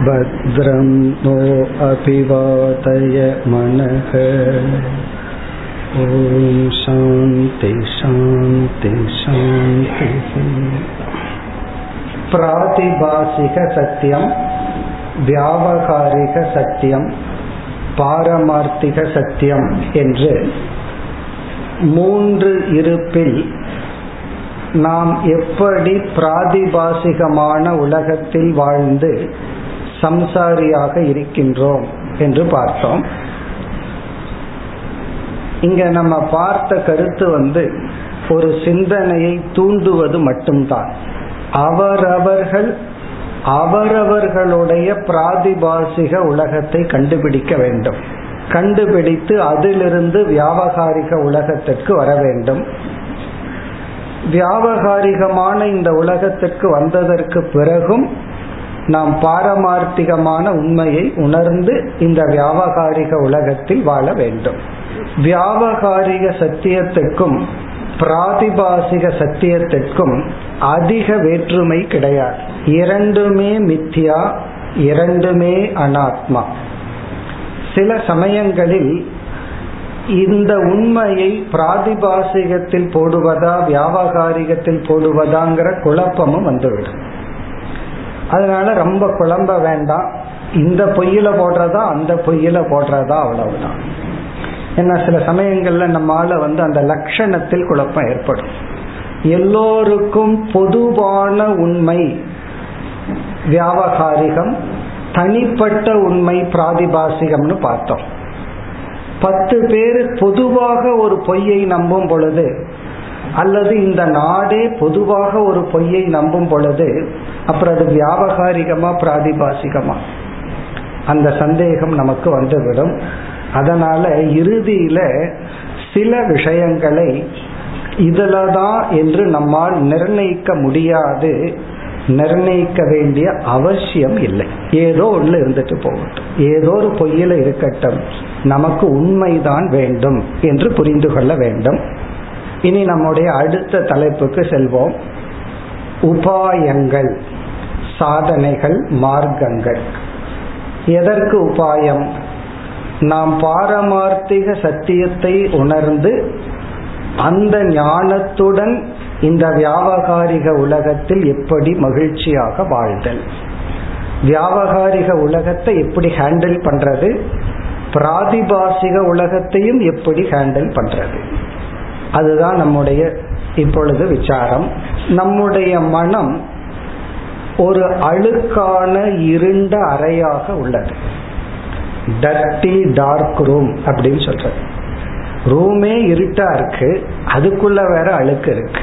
भद्रं नो अभिवादय मनः ॐ शान्ति शान्ति शान्तिः பிராதிபாசிக சத்தியம் வியாபகாரிக சத்தியம் பாரமார்த்திக சத்தியம் என்று மூன்று இருப்பில் நாம் எப்படி பிராதிபாசிகமான உலகத்தில் வாழ்ந்து சம்சாரியாக இருக்கின்றோம் என்று பார்த்தோம். இங்க நம்ம பார்த்த கருத்து வந்து ஒரு சிந்தனையை தூண்டுவது மட்டும்தான். அவரவர்கள் அவரவர்களுடைய பிராதிபாசிக உலகத்தை கண்டுபிடிக்க வேண்டும். கண்டுபிடித்து அதிலிருந்து வியாபகாரிக உலகத்திற்கு வர வேண்டும். வியாபகாரிகமான இந்த உலகத்திற்கு வந்ததற்கு பிறகும் நாம் பாரமார்த்திகமான உண்மையை உணர்ந்து இந்த வியாபகாரிக உலகத்தில் வாழ வேண்டும். வியாபகாரிக சத்தியத்துக்கும் பிராதிபாசிக சத்தியத்திற்கும் அதிக வேற்றுமை கிடையாது. இரண்டுமே மித்யா இரண்டுமே அனாத்மா. சில சமயங்களில் இந்த உண்மையை பிராதிபாசிகத்தில் போடுவதா வியாபகாரிகத்தில் போடுவதாங்கிற குழப்பமும் வந்துவிடும். அதனால ரொம்ப குழம்ப வேண்டாம். இந்த பொய்யில போடுறதா அந்த பொய்யில போடுறதா அவ்வளவுதான். ஏன்னா சில சமயங்கள்ல நம்மால வந்து அந்த லட்சணத்தில் குழப்பம் ஏற்படும். எல்லோருக்கும் பொதுவான உண்மை வியாபகாரிகம் தனிப்பட்ட உண்மை பிராதிபாசிகம்னு பார்த்தோம். பத்து பேர் பொதுவாக ஒரு பொய்யை நம்பும் பொழுது அல்லது இந்த நாடே பொதுவாக ஒரு பொய்யை நம்பும் பொழுது அப்புறம் அது வியாபகாரிகமா பிராதிபாசிகமா? அந்த சந்தேகம் நமக்கு வந்துவிடும். அதனால இறுதியில சில விஷயங்களை இதுலதான் என்று நம்மால் நிர்ணயிக்க முடியாது. நிர்ணயிக்க வேண்டிய அவசியம் இல்லை. ஏதோ ஒன்று இருந்துட்டு போகட்டும். ஏதோ ஒரு பொய்யில இருக்கட்டும். நமக்கு உண்மைதான் வேண்டும் என்று புரிந்து கொள்ள வேண்டும். இனி நம்முடைய அடுத்த தலைப்புக்கு செல்வோம். உபாயங்கள். சாதனைகள் மார்க்கங்கள். எதற்கு உபாயம்? நாம் பாரமார்த்திக சத்தியத்தை உணர்ந்து அந்த ஞானத்துடன் இந்த வியாபகாரிக உலகத்தில் எப்படி மகிழ்ச்சியாக வாழ்தல்? வியாபகாரிக உலகத்தை எப்படி ஹேண்டில் பண்றது? பிராதிபாசிக உலகத்தையும் எப்படி ஹேண்டில் பண்றது? அதுதான் நம்முடைய இப்பொழுது விசாரம். நம்முடைய மனம் ஒரு அழுக்கான இருண்ட அறையாக உள்ளது. டர்டி டார்க் ரூம் அப்படின்னு சொல்றது. ரூமே இருட்டா இருக்கு அதுக்குள்ள வேற அழுக்கு இருக்கு.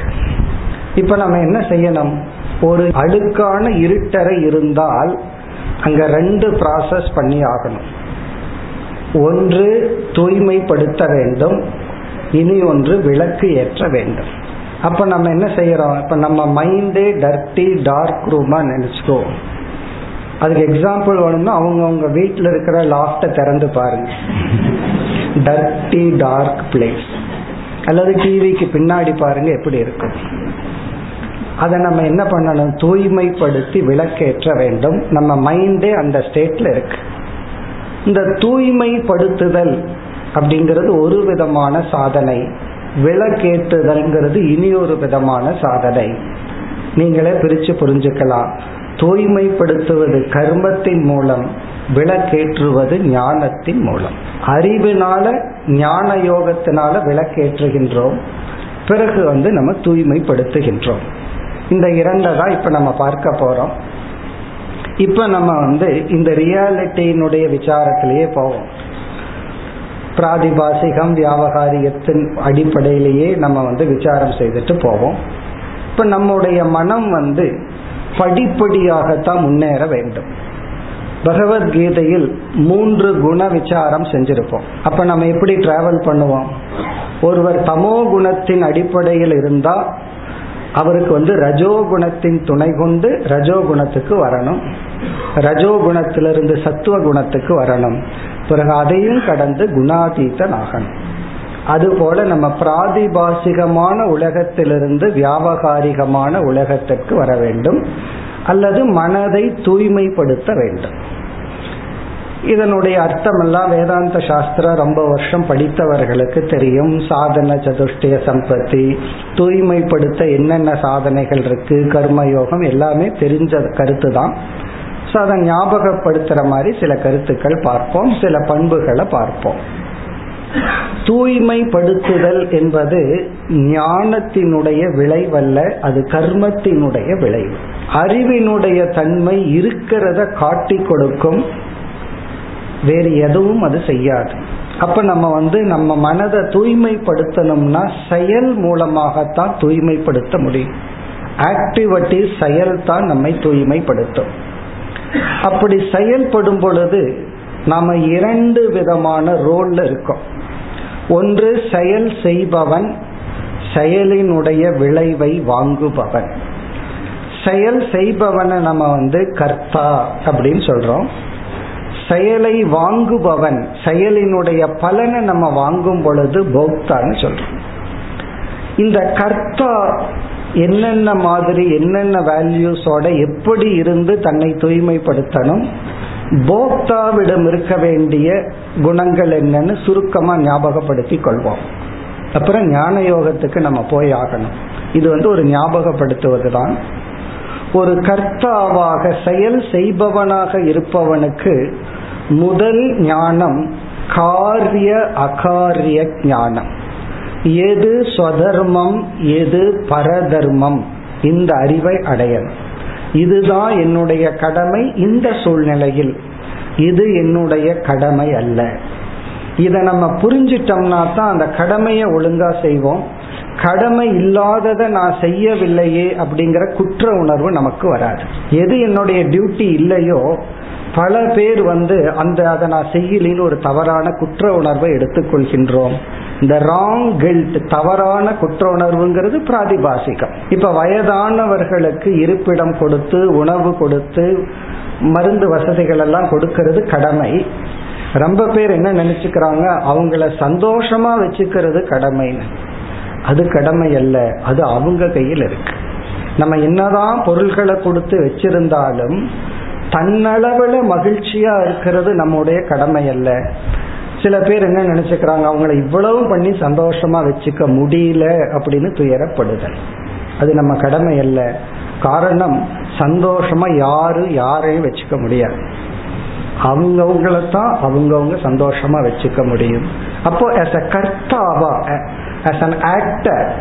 இப்ப நம்ம என்ன செய்யணும்? ஒரு அழுக்கான இருட்டறை இருந்தால் அங்க ரெண்டு ப்ராசஸ் பண்ணி ஆகணும். ஒன்று தூய்மைப்படுத்த வேண்டும் இனி ஒன்று விளக்கு ஏற்ற வேண்டும். அப்ப நம்ம என்ன செய்யறோம்? இப்ப நம்ம மைண்டே டர்ட்டி டார்க் ரூமா நினைச்சுக்கோ. அதுக்கு எக்ஸாம்பிள் வேணும்னா அவங்க அவங்க வீட்டில் இருக்கிற லாஃப்ட திறந்து பாருங்க. டர்ட்டி டார்க் பிளேஸ் அல்லது டிவிக்கு பின்னாடி பாருங்க எப்படி இருக்கும். அதை நம்ம என்ன பண்ணணும்? தூய்மைப்படுத்தி விளக்கேற்ற வேண்டும். நம்ம மைண்டே அந்த ஸ்டேட்ல இருக்கு. இந்த தூய்மைப்படுத்துதல் அப்படிங்கிறது ஒரு விதமான சாதனை. விளக்கேற்றுதல்ங்கிறது இனி ஒரு விதமான சாதனை. நீங்களே பிரிச்சு புரிஞ்சுக்கலாம். தூய்மைப்படுத்துவது கர்மத்தின் மூலம் விளக்கேற்றுவது ஞானத்தின் மூலம். அறிவினால ஞான யோகத்தினால விளக்கேற்றுகின்றோம். பிறகு வந்து நம்ம தூய்மைப்படுத்துகின்றோம். இந்த இரண்டை தான் இப்ப நம்ம பார்க்க போறோம். இப்ப நம்ம வந்து இந்த ரியாலிட்டியினுடைய விசாரத்திலேயே போவோம். பிராதிபாசிகம் வியாபகாரியத்தின் அடிப்படையிலேயே நம்ம வந்து விசாரம் செய்துட்டு போவோம். இப்ப நம்முடைய மனம் வந்து படிப்படியாகத்தான் முன்னேற வேண்டும். பகவத்கீதையில் மூன்று குண விசாரம் செஞ்சிருப்போம். அப்ப நம்ம எப்படி டிராவல் பண்ணுவோம்? ஒருவர் தமோ குணத்தின் அடிப்படையில் இருந்தா அவருக்கு வந்து ரஜோகுணத்தின் துணை கொண்டு ரஜோகுணத்துக்கு வரணும். ரஜோகுணத்திலிருந்து சத்துவ குணத்துக்கு வரணும். பிறகு அதையும் கடந்து குணாதீதன் ஆகணும் அதுபோல நம்ம பிராதிபாசிகமான உலகத்திலிருந்து வியாபகாரிகமான உலகத்திற்கு வர வேண்டும். அல்லது மனதை தூய்மைப்படுத்த வேண்டும். இதனுடைய அர்த்தம் எல்லாம் வேதாந்த சாஸ்திரம் ரொம்ப வருஷம் படித்தவர்களுக்கு தெரியும். சாதன சதுஷ்டய சம்பத்தி தூய்மைப்படுத்த என்னென்ன சாதனைகள் இருக்கு கர்மயோகம் எல்லாமே தெரிஞ்ச கருத்து தான் ஸோ அதை ஞாபகப்படுத்துற மாதிரி சில கருத்துக்கள் பார்ப்போம் சில பண்புகளை பார்ப்போம். தூய்மைப்படுத்துதல் என்பது ஞானத்தினுடைய விளைவல்ல அது கர்மத்தினுடைய விளைவு. அறிவினுடைய தன்மை இருக்கிறத காட்டி கொடுக்கும். வேறு எதுவும் அது செய்யாது. அப்ப நம்ம வந்து நம்ம மனதை தூய்மைப்படுத்தணும்னா செயல் மூலமாகத்தான் தூய்மைப்படுத்த முடியும். ஆக்டிவிட்டி செயல் தான் நம்மை தூய்மைப்படுத்தும். அப்படி செயல்படும் பொழுது நாம இரண்டு விதமான ரோல்ல இருக்கோம். ஒன்று செயல் செய்பவன் செயலினுடைய விளைவை வாங்குபவன். செயல் செய்பவனை நம்ம வந்து கர்த்தா அப்படின்னு சொல்றோம். செயலை வாங்குபவன் செயலினுடைய பலனை நம்ம வாங்கும் பொழுது போக்தான்னு சொல்றோம். இந்த கர்த்தா என்னென்ன மாதிரி என்னென்ன வேல்யூஸோட எப்படி இருந்து தன்னை தூய்மைப்படுத்தணும் போக்தாவிடம் இருக்க வேண்டிய குணங்கள் என்னன்னு சுருக்கமா ஞாபகப்படுத்தி கொள்வோம். அப்புறம் ஞான யோகத்துக்கு நம்ம போய் ஆகணும். இது வந்து ஒரு ஞாபகப்படுத்துவது தான் ஒரு கர்த்தாவாக செயல் செய்பவனாக இருப்பவனுக்கு முதல் ஞானம் காரிய அகாரிய ஞானம். எது ஸ்வதர்மம் எது பரதர்மம்? இந்த அறிவை அடையணும் இதுதான் என்னுடைய கடமை இந்த சூழ்நிலையில். இது என்னுடைய கடமை அல்ல. இதை நம்ம புரிஞ்சிட்டோம்னா தான் அந்த கடமையை ஒழுங்கா செய்வோம். கடமை இல்லாததை நான் செய்யவில்லையே அப்படிங்கிற குற்ற உணர்வு நமக்கு வராது. எது என்னுடைய டியூட்டி இல்லையோ பல பேர் வந்து அந்த அதை நான் செய்யலின்னு ஒரு தவறான குற்ற உணர்வை எடுத்துக்கொள்கின்றோம். இந்த ராங் கில்ட் தவறான குற்ற உணர்வுங்கிறது பிராதிபாசிகம். இப்ப வயதானவர்களுக்கு இருப்பிடம் கொடுத்து உணவு கொடுத்து மருந்து வசதிகள் எல்லாம் கொடுக்கறது கடமை. ரொம்ப பேர் என்ன நினைச்சுக்கிறாங்க? அவங்கள சந்தோஷமா வச்சுக்கிறது கடமைன்னு. அது கடமை அல்ல அது அவங்க கையில் இருக்கு. நம்ம என்னதான் பொருள்களை கொடுத்து வச்சிருந்தாலும் தன்னளவுல மகிழ்ச்சியா இருக்கிறது நம்முடைய கடமை அல்ல. சில பேர் என்ன நினைச்சுக்கிறாங்க? அவங்கள இவ்வளவு பண்ணி சந்தோஷமா வச்சுக்க முடியல அப்படின்னு துயரப்படுதல். அது நம்ம கடமை அல்ல. காரணம் சந்தோஷமா யாரு யாரையும் வச்சுக்க முடியாது. அவங்கவுங்களத்தான் அவங்கவுங்க சந்தோஷமா வச்சுக்க முடியும். அப்போ ஆஸ் அ கர்த்தாவா ஆஸ் அன் ஆக்டர்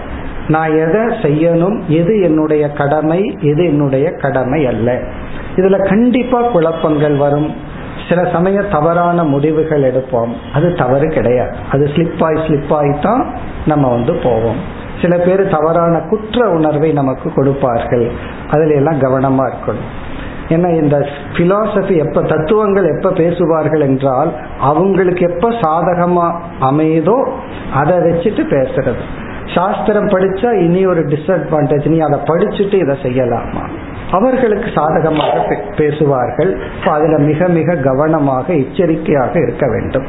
நான் எதை செய்யணும்? எது என்னுடைய கடமை? எது என்னுடைய கடமை அல்ல. இதுல கண்டிப்பா குழப்பங்கள் வரும். சில சமயம் தவறான முடிவுகள் எடுப்போம். அது தவறு கிடையாது. அது ஸ்லிப் ஆகி ஸ்லிப் தான் நம்ம வந்து போவோம். சில பேர் தவறான குற்ற உணர்வை நமக்கு கொடுப்பார்கள். அதுல எல்லாம் கவனமா இருக்கணும். ஏன்னா இந்த பிலாசபி எப்ப தத்துவங்கள் எப்ப பேசுவார்கள் என்றால் அவங்களுக்கு எப்ப சாதகமா அமையுதோ அதை வச்சுட்டு பேசுறது. சாஸ்திரம் படிச்சா இனி ஒரு டிஸ்அட்வான்டேஜ் நீ அதை படிச்சுட்டு இதை செய்யலாமா? அவர்களுக்கு சாதகமாக பேசுவார்கள். அதுல மிக மிக கவனமாக எச்சரிக்கையாக இருக்க வேண்டும்.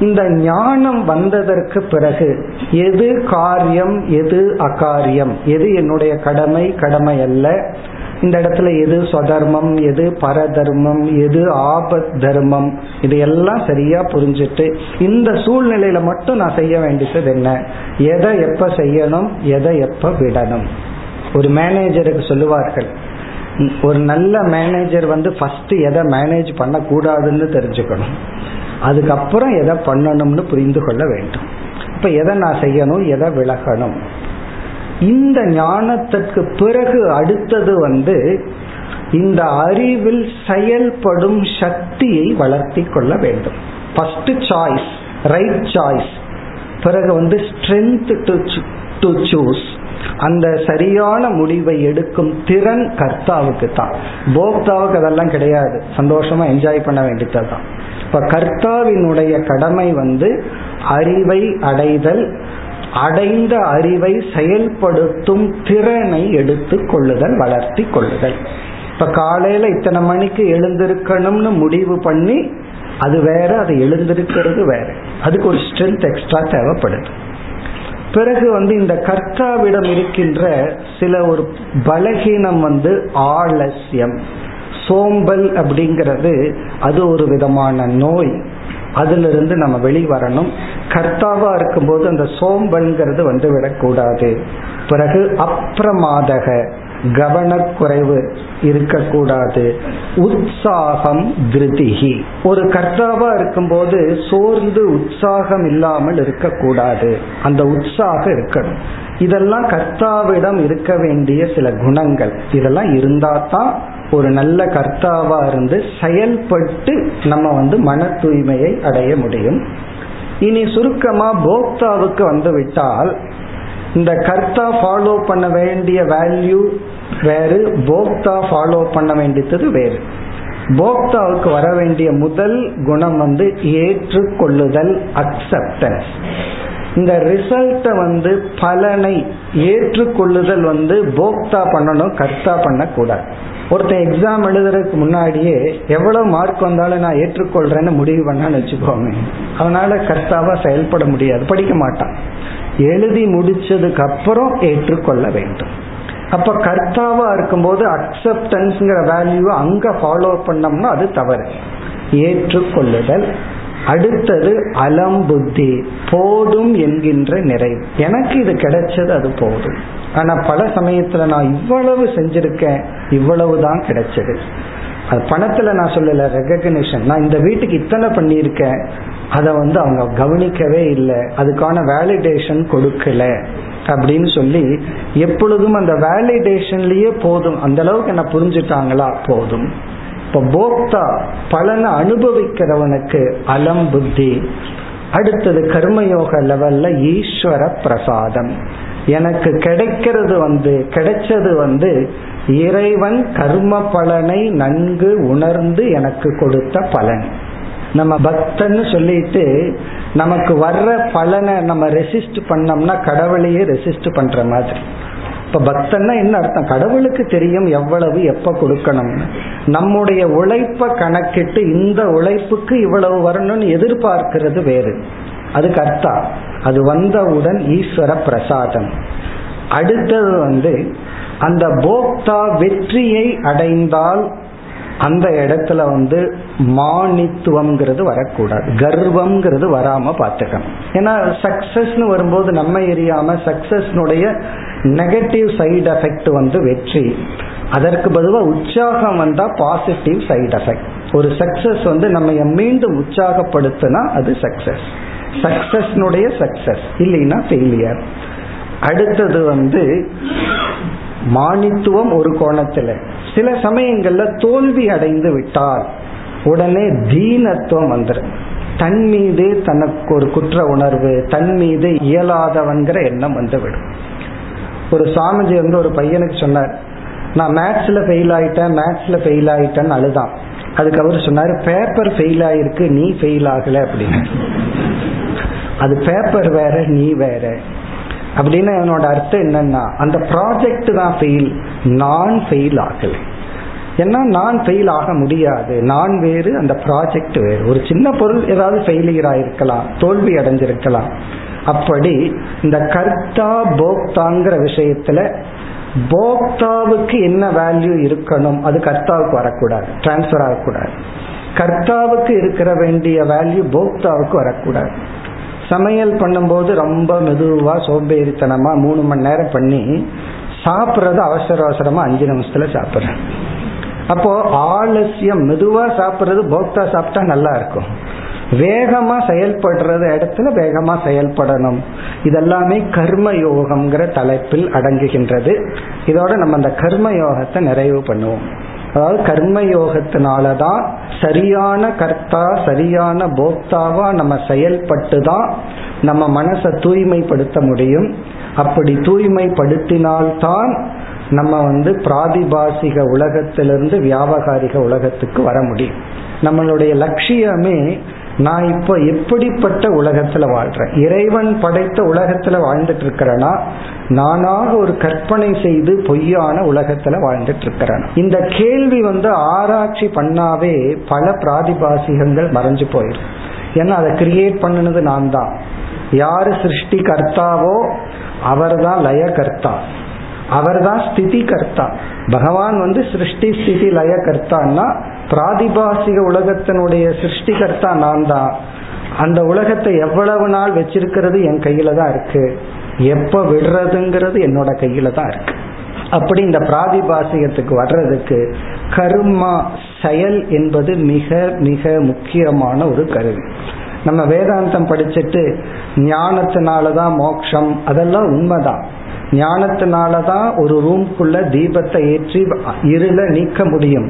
இந்த ஞானம் வந்ததற்கு பிறகு எது காரியம் எது அகாரியம்? எது என்னுடைய கடமை கடமை அல்ல. இந்த இடத்துல எது ஸ்வதர்மம் எது பரதர்மம் எது ஆபத் தர்மம் இதையெல்லாம் சரியா புரிஞ்சுட்டு இந்த சூழ்நிலையில மட்டும் நான் செய்ய வேண்டியது என்ன? எதை எப்ப செய்யணும் எதை எப்ப விடணும்? ஒரு மேனேஜருக்கு சொல்லுவார்கள் ஒரு நல்ல மேனேஜர் வந்து ஃபர்ஸ்ட் எதை மேனேஜ் பண்ணக்கூடாதுன்னு தெரிஞ்சுக்கணும். அதுக்கப்புறம் எதை பண்ணணும்னு புரிந்து கொள்ள வேண்டும். இப்ப எதை நான் செய்யணும் எதை விலகணும்? இந்த ஞானத்திற்கு பிறகு அடுத்தது வந்து இந்த அறிவில் செயல்படும் சக்தியை வளர்த்தி கொள்ள வேண்டும். ஃபர்ஸ்ட் சாய்ஸ் ரைட் சாய்ஸ் பிறகு வந்து ஸ்ட்ரென்த் டு டு சூஸ் அந்த சரியான முடிவை எடுக்கும் திறன் கர்த்தாவுக்கு தான் போக்தாவுக்கு அதெல்லாம் கிடையாது. சந்தோஷமா என்ஜாய் பண்ண வேண்டியதுதான். இப்ப கர்த்தாவினுடைய கடமை வந்து அறிவை அடைதல் அடைந்த அறிவை செயல்படுத்தும் திறனை எடுத்து கொள்ளுதல் வளர்த்தி கொள்ளுதல். இப்ப காலையில இத்தனை மணிக்கு எழுந்திருக்கணும்னு முடிவு பண்ணி அது வேற அது எழுந்திருக்கிறது வேற. அதுக்கு ஒரு ஸ்ட்ரென்த் எக்ஸ்ட்ரா தேவைப்படுது. பிறகு வந்து இந்த கர்த்தாவிடம் இருக்கின்ற சில ஒரு பலகீனம் வந்து ஆலசியம் சோம்பல் அப்படிங்கிறது அது ஒரு விதமான நோய். அதிலிருந்து நம்ம வெளிவரணும். கர்த்தாவா இருக்கும்போது அந்த சோம்பல்ங்கிறது வந்து விடக்கூடாது. பிறகு அப்பிரமாதக. கவனக்குறைவு இருக்கக்கூடாது. உற்சாகம் திருதிகி. ஒரு கர்த்தாவா இருக்கும்போது சோர்ந்து உற்சாகம் இல்லாமல் இருக்கக்கூடாது. அந்த உற்சாகம் இருக்கணும். இதெல்லாம் கர்த்தாவிடம் இருக்க வேண்டிய சில குணங்கள். இதெல்லாம் இருந்தா தான் ஒரு நல்ல கர்த்தாவா இருந்து செயல்பட்டு நம்ம வந்து மன தூய்மையை அடைய முடியும். இனி சுருக்கமா போக்தாவுக்கு வந்து விட்டால் இந்த கர்த்தா ஃபாலோ பண்ண வேண்டிய வேல்யூ வேறு போக்தா ஃபாலோ பண்ண வேண்டியது வேறு. போக்தாவுக்கு வர வேண்டிய முதல் குணம் வந்து ஏற்றுக்கொள்ளுதல் அக்செப்டன்ஸ் இந்த ரிசல்ட்டை வந்து பலனை ஏற்றுக்கொள்ளுதல் வந்து போக்தா பண்ணணும் கர்த்தா பண்ணக்கூடாது. ஒருத்தன் எக்ஸாம் எழுதுறதுக்கு முன்னாடியே எவ்வளவு மார்க் வந்தாலும் நான் ஏற்றுக்கொள்றேன்னு முடிவு பண்ணான்னு வச்சுக்கோங்க அதனால கர்த்தாவா செயல்பட முடியாது படிக்க மாட்டான். எழுதி முடிச்சதுக்கு அப்புறம் ஏற்றுக்கொள்ள வேண்டும். அப்ப கர்த்தாவா இருக்கும்போது அக்செப்டன்ஸ்ங்கிற வேல்யூ அங்க ஃபாலோ பண்ணோம்னா அது தவறு. ஏற்றுக்கொள்ளுதல். அடுத்தது அலம் புத்தி. போதும் என்கின்ற நிறைவு எனக்கு இது கிடைச்சது அது போதும். ஆனா பல சமயத்துல நான் இவ்வளவு செஞ்சிருக்கேன் இவ்வளவுதான் கிடைச்சது. அது பணத்துல நான் சொல்லல ரெகக்னிஷன் நான் இந்த வீட்டுக்கு இத்தனை பண்ணியிருக்கேன். அதை வந்து அவங்க கவனிக்கவே இல்லை. அதுக்கான வேலிடேஷன் கொடுக்கல அப்படின்னு சொல்லி எப்பொழுதும் அந்த வேலிடேஷன்லயே போதும். அந்த அளவுக்கு என்ன புரிஞ்சுட்டாங்களா? போதும். இப்போ போக்தா பலனை அனுபவிக்கிறவனுக்கு அலம் புத்தி. அடுத்தது கர்மயோக லெவல்ல ஈஸ்வர பிரசாதம். எனக்கு கிடைக்கிறது வந்து கிடைச்சது வந்து இறைவன் கர்ம பலனை நன்கு உணர்ந்து எனக்கு கொடுத்த பலன். நம்ம பக்தன்னு சொல்லிட்டு நமக்கு வர்ற பலனை நம்ம ரெசிஸ்ட் பண்ணோம்னா கடவுளையே ரெசிஸ்ட் பண்ற மாதிரி. இப்ப பக்தன்னா என்ன அர்த்தம்? கடவுளுக்கு தெரியும் எவ்வளவு எப்ப கொடுக்கணும்னு நம்முடைய உழைப்ப கணக்கிட்டு இந்த உழைப்புக்கு இவ்வளவு வரணும்னு எதிர்பார்க்கிறது வேறு. அதுக்கு கர்த்தா. அது வந்தவுடன் ஈஸ்வர பிரசாதம். அடுத்தது வந்து அந்த போக்தா வெற்றியை அடைந்தால் அந்த இடத்துல வந்து மானித்துவம்ங்கிறது வரக்கூடாது. கர்வம்ங்கிறது வராம பார்த்துக்கணும். ஏன்னா சக்சஸ்னு வரும்போது நம்ம எரியாம சக்சஸ்னுடைய நெகட்டிவ் சைடு எஃபெக்ட் வந்து வெற்றி. அதற்கு பதிலாக உற்சாகம் வந்தா பாசிட்டிவ் சைடு எஃபெக்ட் ஒரு சக்சஸ் வந்து நம்ம மீண்டும் உற்சாகப்படுத்தினா அது சக்சஸ். சக்சஸ்னுடைய சக்சஸ் இல்லைன்னா ஃபெயிலியர் அடுத்தது வந்து மானித்துவம் ஒரு கோணத்துல. சில சமயங்கள்ல தோல்வி அடைந்து விட்டால் உடனே தீனத்துவம் வந்துடும் தன் மீது தனக்கு ஒரு குற்ற உணர்வு தன் மீது இயலாதவன்கிற எண்ணம் வந்துவிடும். ஒரு சாமிஜி வந்து ஒரு பையனுக்கு சொன்னார் நான் மேத்ஸ்ல ஃபெயில் ஆயிட்டேன் மேத்ஸ்ல ஃபெயில் ஆயிட்டேன்னு அழுதான். அதுக்கு அவர் சொன்னாரு பேப்பர் ஃபெயில் ஆயிருக்கு நீ ஃபெயில் ஆகல அப்படின்னு. அது பேப்பர் வேற நீ வேற. அப்படின்னு என்னோட அர்த்தம் என்னன்னா அந்த ப்ராஜெக்ட் தான் ஃபெயில் நான் ஃபெயில் ஆகல. ஏன்னா நான் ஃபெயில் ஆக முடியாது. நான் வேறு அந்த ப்ராஜெக்ட் வேறு. ஒரு சின்ன பொருள் ஏதாவது ஃபெயிலியர் ஆயிருக்கலாம் தோல்வி அடைஞ்சிருக்கலாம். அப்படி இந்த கர்த்தா போக்தாங்கிற விஷயத்துல போக்தாவுக்கு என்ன வேல்யூ இருக்கணும்? அது கர்த்தாவுக்கு வரக்கூடாது. டிரான்ஸ்ஃபர் ஆகக்கூடாது. கர்த்தாவுக்கு இருக்கிற வேண்டிய வேல்யூ போக்தாவுக்கு வரக்கூடாது. சமையல் பண்ணும்போது ரொம்ப மெதுவா சோம்பேறித்தனமா மூணு மணி நேரம் பண்ணி சாப்பிட்றது அவசர அவசரமா அஞ்சு நிமிஷத்துல சாப்பிட்றேன். அப்போ ஆலசியம் மெதுவா சாப்பிட்றது போக்தா சாப்பிட்டா நல்லா இருக்கும். வேகமா செயல்படுறது இடத்துல வேகமா செயல்படணும். இதெல்லாமே கர்ம யோகம்ங்கிற தலைப்பில் அடங்குகின்றது. இதோட நம்ம அந்த கர்ம யோகத்தை நிறைவு பண்ணுவோம். அதாவது கர்மயோகத்தினாலதான் சரியான கர்த்தா சரியான போக்தாவா நம்ம செயல்பட்டு தான் நம்ம மனசை தூய்மைப்படுத்த முடியும். அப்படி தூய்மைப்படுத்தினால்தான் நம்ம வந்து பிராதிபாசிக உலகத்திலிருந்து வியாபகாரிக உலகத்துக்கு வர முடியும். நம்மளுடைய லட்சியமே நான் இப்போ எப்படிப்பட்ட உலகத்துல வாழ்றேன்? இறைவன் படைத்த உலகத்துல வாழ்ந்துட்டு இருக்கிறேன்னா நானாக ஒரு கற்பனை செய்து பொய்யான உலகத்துல வாழ்ந்துட்டு இருக்கிறேன் இந்த கேள்வி வந்து ஆராய்ச்சி பண்ணாவே பல பிராதிபாசிகங்கள் மறைஞ்சு போயிடும். ஏன்னா அதை கிரியேட் பண்ணினது நான் தான் யாரு சிருஷ்டி கர்த்தாவோ அவர்தான் லய கர்த்தா அவர்தான் ஸ்திதி கர்த்தா பகவான் வந்து சிருஷ்டி ஸ்திதி லய கர்த்தான்னா பிராதிபாசிக உலகத்தினுடைய சிருஷ்டி கர்த்தா நான் தான். அந்த உலகத்தை எவ்வளவு நாள் வச்சிருக்கிறது என் கையில தான் இருக்கு. எப்ப விடுறதுங்கிறது என்னோட கையில தான் இருக்கு. அப்படி இந்த பிராதிபாசிகத்துக்கு வர்றதுக்கு கர்மா செயல் என்பது மிக மிக முக்கியமான ஒரு கருவி. நம்ம வேதாந்தம் படிச்சுட்டு ஞானத்தினாலதான் மோட்சம் அதெல்லாம் உண்மைதான். ஞானத்தினாலதான் ஒரு ரூம்குள்ள தீபத்தை ஏற்றி இருள நீக்க முடியும்.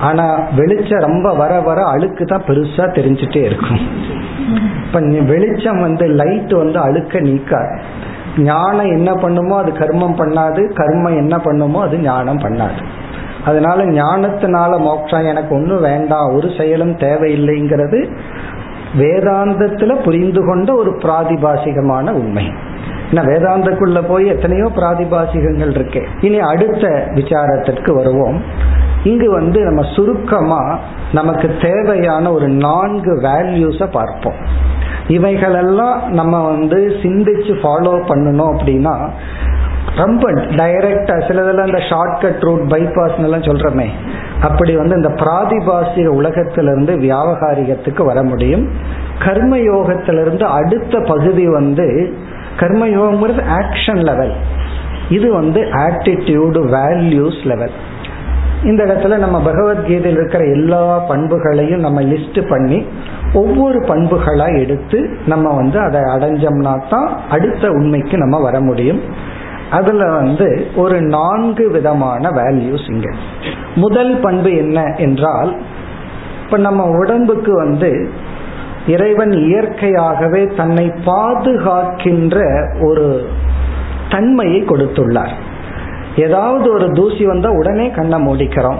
ஆனா வெளிச்சம் ரொம்ப வர வர அழுக்கு தான் பெருசா தெரிஞ்சுட்டே இருக்கும். இப்ப வெளிச்சம் வந்து லைட் வந்து அழுக்க நீக்காது. ஞானம் என்ன பண்ணுமோ அது கர்மம் பண்ணாது கர்மம் என்ன பண்ணுமோ அது ஞானம் பண்ணாது. அதனால ஞானத்தினால மோட்சம் எனக்கு ஒன்றும் வேண்டாம் ஒரு செயலும் தேவையில்லைங்கிறது வேதாந்தத்துல புரிந்து கொண்ட ஒரு பிராதிபாசிகமான உண்மை. நான் வேதாந்தக்குள்ள போய் எத்தனையோ பிராதிபாசிகங்கள் இருக்கு. இனி அடுத்த விசாரத்திற்கு வருவோம். இங்கு வந்து நம்ம சுருக்கமா நமக்கு தேவையான ஒரு நான்கு வேல்யூஸை பார்ப்போம். இவைகளெல்லாம் நம்ம வந்து சிந்திச்சு ஃபாலோ பண்ணணும் அப்படின்னா ரொம்ப டைரக்டா சிலதெல்லாம் இந்த ஷார்ட்கட் ரூட் பைபாஸ் எல்லாம் சொல்றமே. அப்படி வந்து இந்த பிராதிபாசிக உலகத்திலிருந்து வியாபகாரிகத்துக்கு வர முடியும். கர்மயோகத்திலிருந்து அடுத்த பகுதி வந்து கர்மயோகம்ங்கிறது ஆக்ஷன் லெவல் இது வந்து ஆட்டிடியூடு வேல்யூஸ் லெவல் இந்த இடத்துல நம்ம பகவத்கீதையில் இருக்கிற எல்லா பண்புகளையும் நம்ம லிஸ்ட் பண்ணி ஒவ்வொரு பண்புகளா எடுத்து நம்ம வந்து அதை அடைஞ்சோம்னா தான் அடுத்த உண்மைக்கு நம்ம வர முடியும். அதுல வந்து ஒரு நான்கு விதமான வேல்யூஸ் இங்க. முதல் பண்பு என்ன என்றால் இப்ப நம்ம உடம்புக்கு வந்து இறைவன் இயற்கையாகவே தன்னை பாதுகாக்கின்ற ஒரு தன்மையை கொடுத்துள்ளார். ஏதாவது ஒரு தூசி வந்தா உடனே கண்ணை மூடிக்கிறோம்.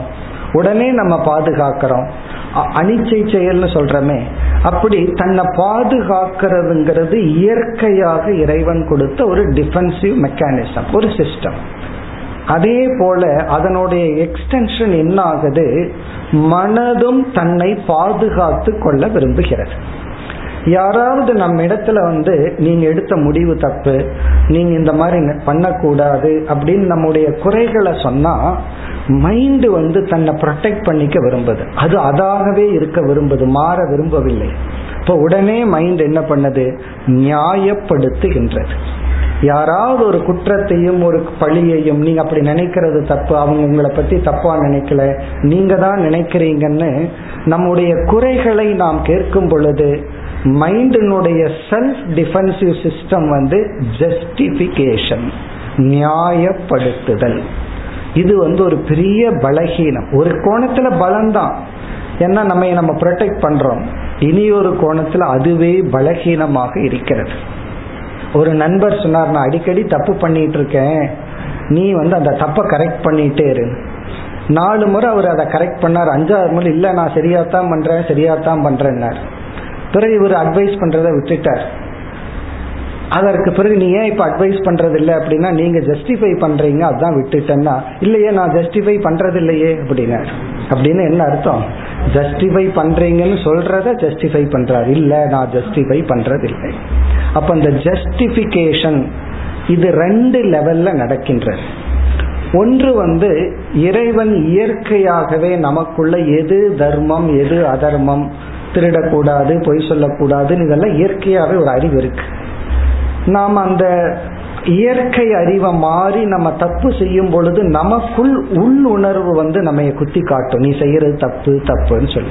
உடனே நம்ம பாதுகாக்கிறோம். அனிச்சை செயல்னு சொல்றமே. அப்படி தன்னை பாதுகாக்கிறதுங்கிறது இயற்கையாக இறைவன் கொடுத்த ஒரு டிஃபென்சிவ் மெக்கானிசம் ஒரு சிஸ்டம் அதே போல அதனுடைய எக்ஸ்டென்ஷன் என்ன ஆகுது மனதும் தன்னை பாதுகாத்து கொள்ள விரும்புகிறது. யாராவது நம்ம இடத்துல வந்து நீங்க எடுத்த முடிவு தப்பு. நீங்க இந்த மாதிரி பண்ணக்கூடாது. அப்படின்னு நம்முடைய குறைகளை சொன்னா மைண்டு வந்து தன்னை ப்ரொடெக்ட் பண்ணிக்க விரும்புது. அது அதாகவே இருக்க விரும்புது மாற விரும்பவில்லை. இப்போ உடனே மைண்ட் என்ன பண்ணது? நியாயப்படுத்துகின்றது. யாராவது ஒரு குற்றத்தையும் ஒரு பழியையும் நீங்க அப்படி நினைக்கிறது தப்பு அவங்க உங்களை பத்தி தப்பா நினைக்கல நீங்க தான் நினைக்கிறீங்கன்னு நம்முடைய குறைகளை நாம் கேட்கும் பொழுது மைண்டினுடைய செல்ஃப் டிஃபென்சிவ் சிஸ்டம் வந்து ஜஸ்டிபிகேஷன் நியாயப்படுத்துதல். இது வந்து ஒரு பெரிய பலகீனம். ஒரு கோணத்துல பலம்தான். ஏன்னா நம்ம நம்ம ப்ரொடெக்ட் பண்றோம். இனி ஒரு கோணத்துல அதுவே பலகீனமாக இருக்கிறது. ஒரு நண்பர் சொன்னார் நான் அடிக்கடி தப்பு பண்ணிட்டு இருக்கேன். நீ வந்து அந்த தப்பை கரெக்ட் பண்ணிட்டே இரு. நாலு முறை அவர் அதை கரெக்ட் பண்ணார். அஞ்சாவது முறை இல்லை நான் சரியாத்தான் பண்றேன் சரியாத்தான் பண்றேன்னார். பிறகு இவர் அட்வைஸ் பண்றதை விட்டுட்டார். அதற்கு பிறகு நீ ஏன் இப்ப அட்வைஸ் பண்றது இல்லை அப்படின்னா நீங்க ஜஸ்டிஃபை பண்றீங்க அதான் விட்டுட்டேன்னா. இல்லையே நான் ஜஸ்டிஃபை பண்றது இல்லையே அப்படின்னு அப்படின்னு என்ன அர்த்தம்? ஜஸ்டிஃபை பண்றீங்கன்னு சொல்றத ஜஸ்டிஃபை பண்றாரு. இல்ல நான் ஜஸ்டிஃபை பண்றது இல்லை அப்ப இந்த ஜஸ்டிபிகேஷன் இது ரெண்டு லெவல்ல நடக்கின்றது. ஒன்று வந்து இறைவன் இயற்கையாகவே நமக்குள்ள எது தர்மம் எது அதர்மம் திருடக்கூடாது பொய் சொல்லக்கூடாதுன்னு இதெல்லாம் இயற்கையாகவே ஒரு அறிவு இருக்கு. நாம் அந்த இயற்கை அறிவை மாறி நம்ம தப்பு செய்யும் பொழுது நமக்குள் உள் உணர்வு வந்து நம்ம குத்தி காட்டும். நீ செய்யறது தப்பு தப்புன்னு சொல்லி.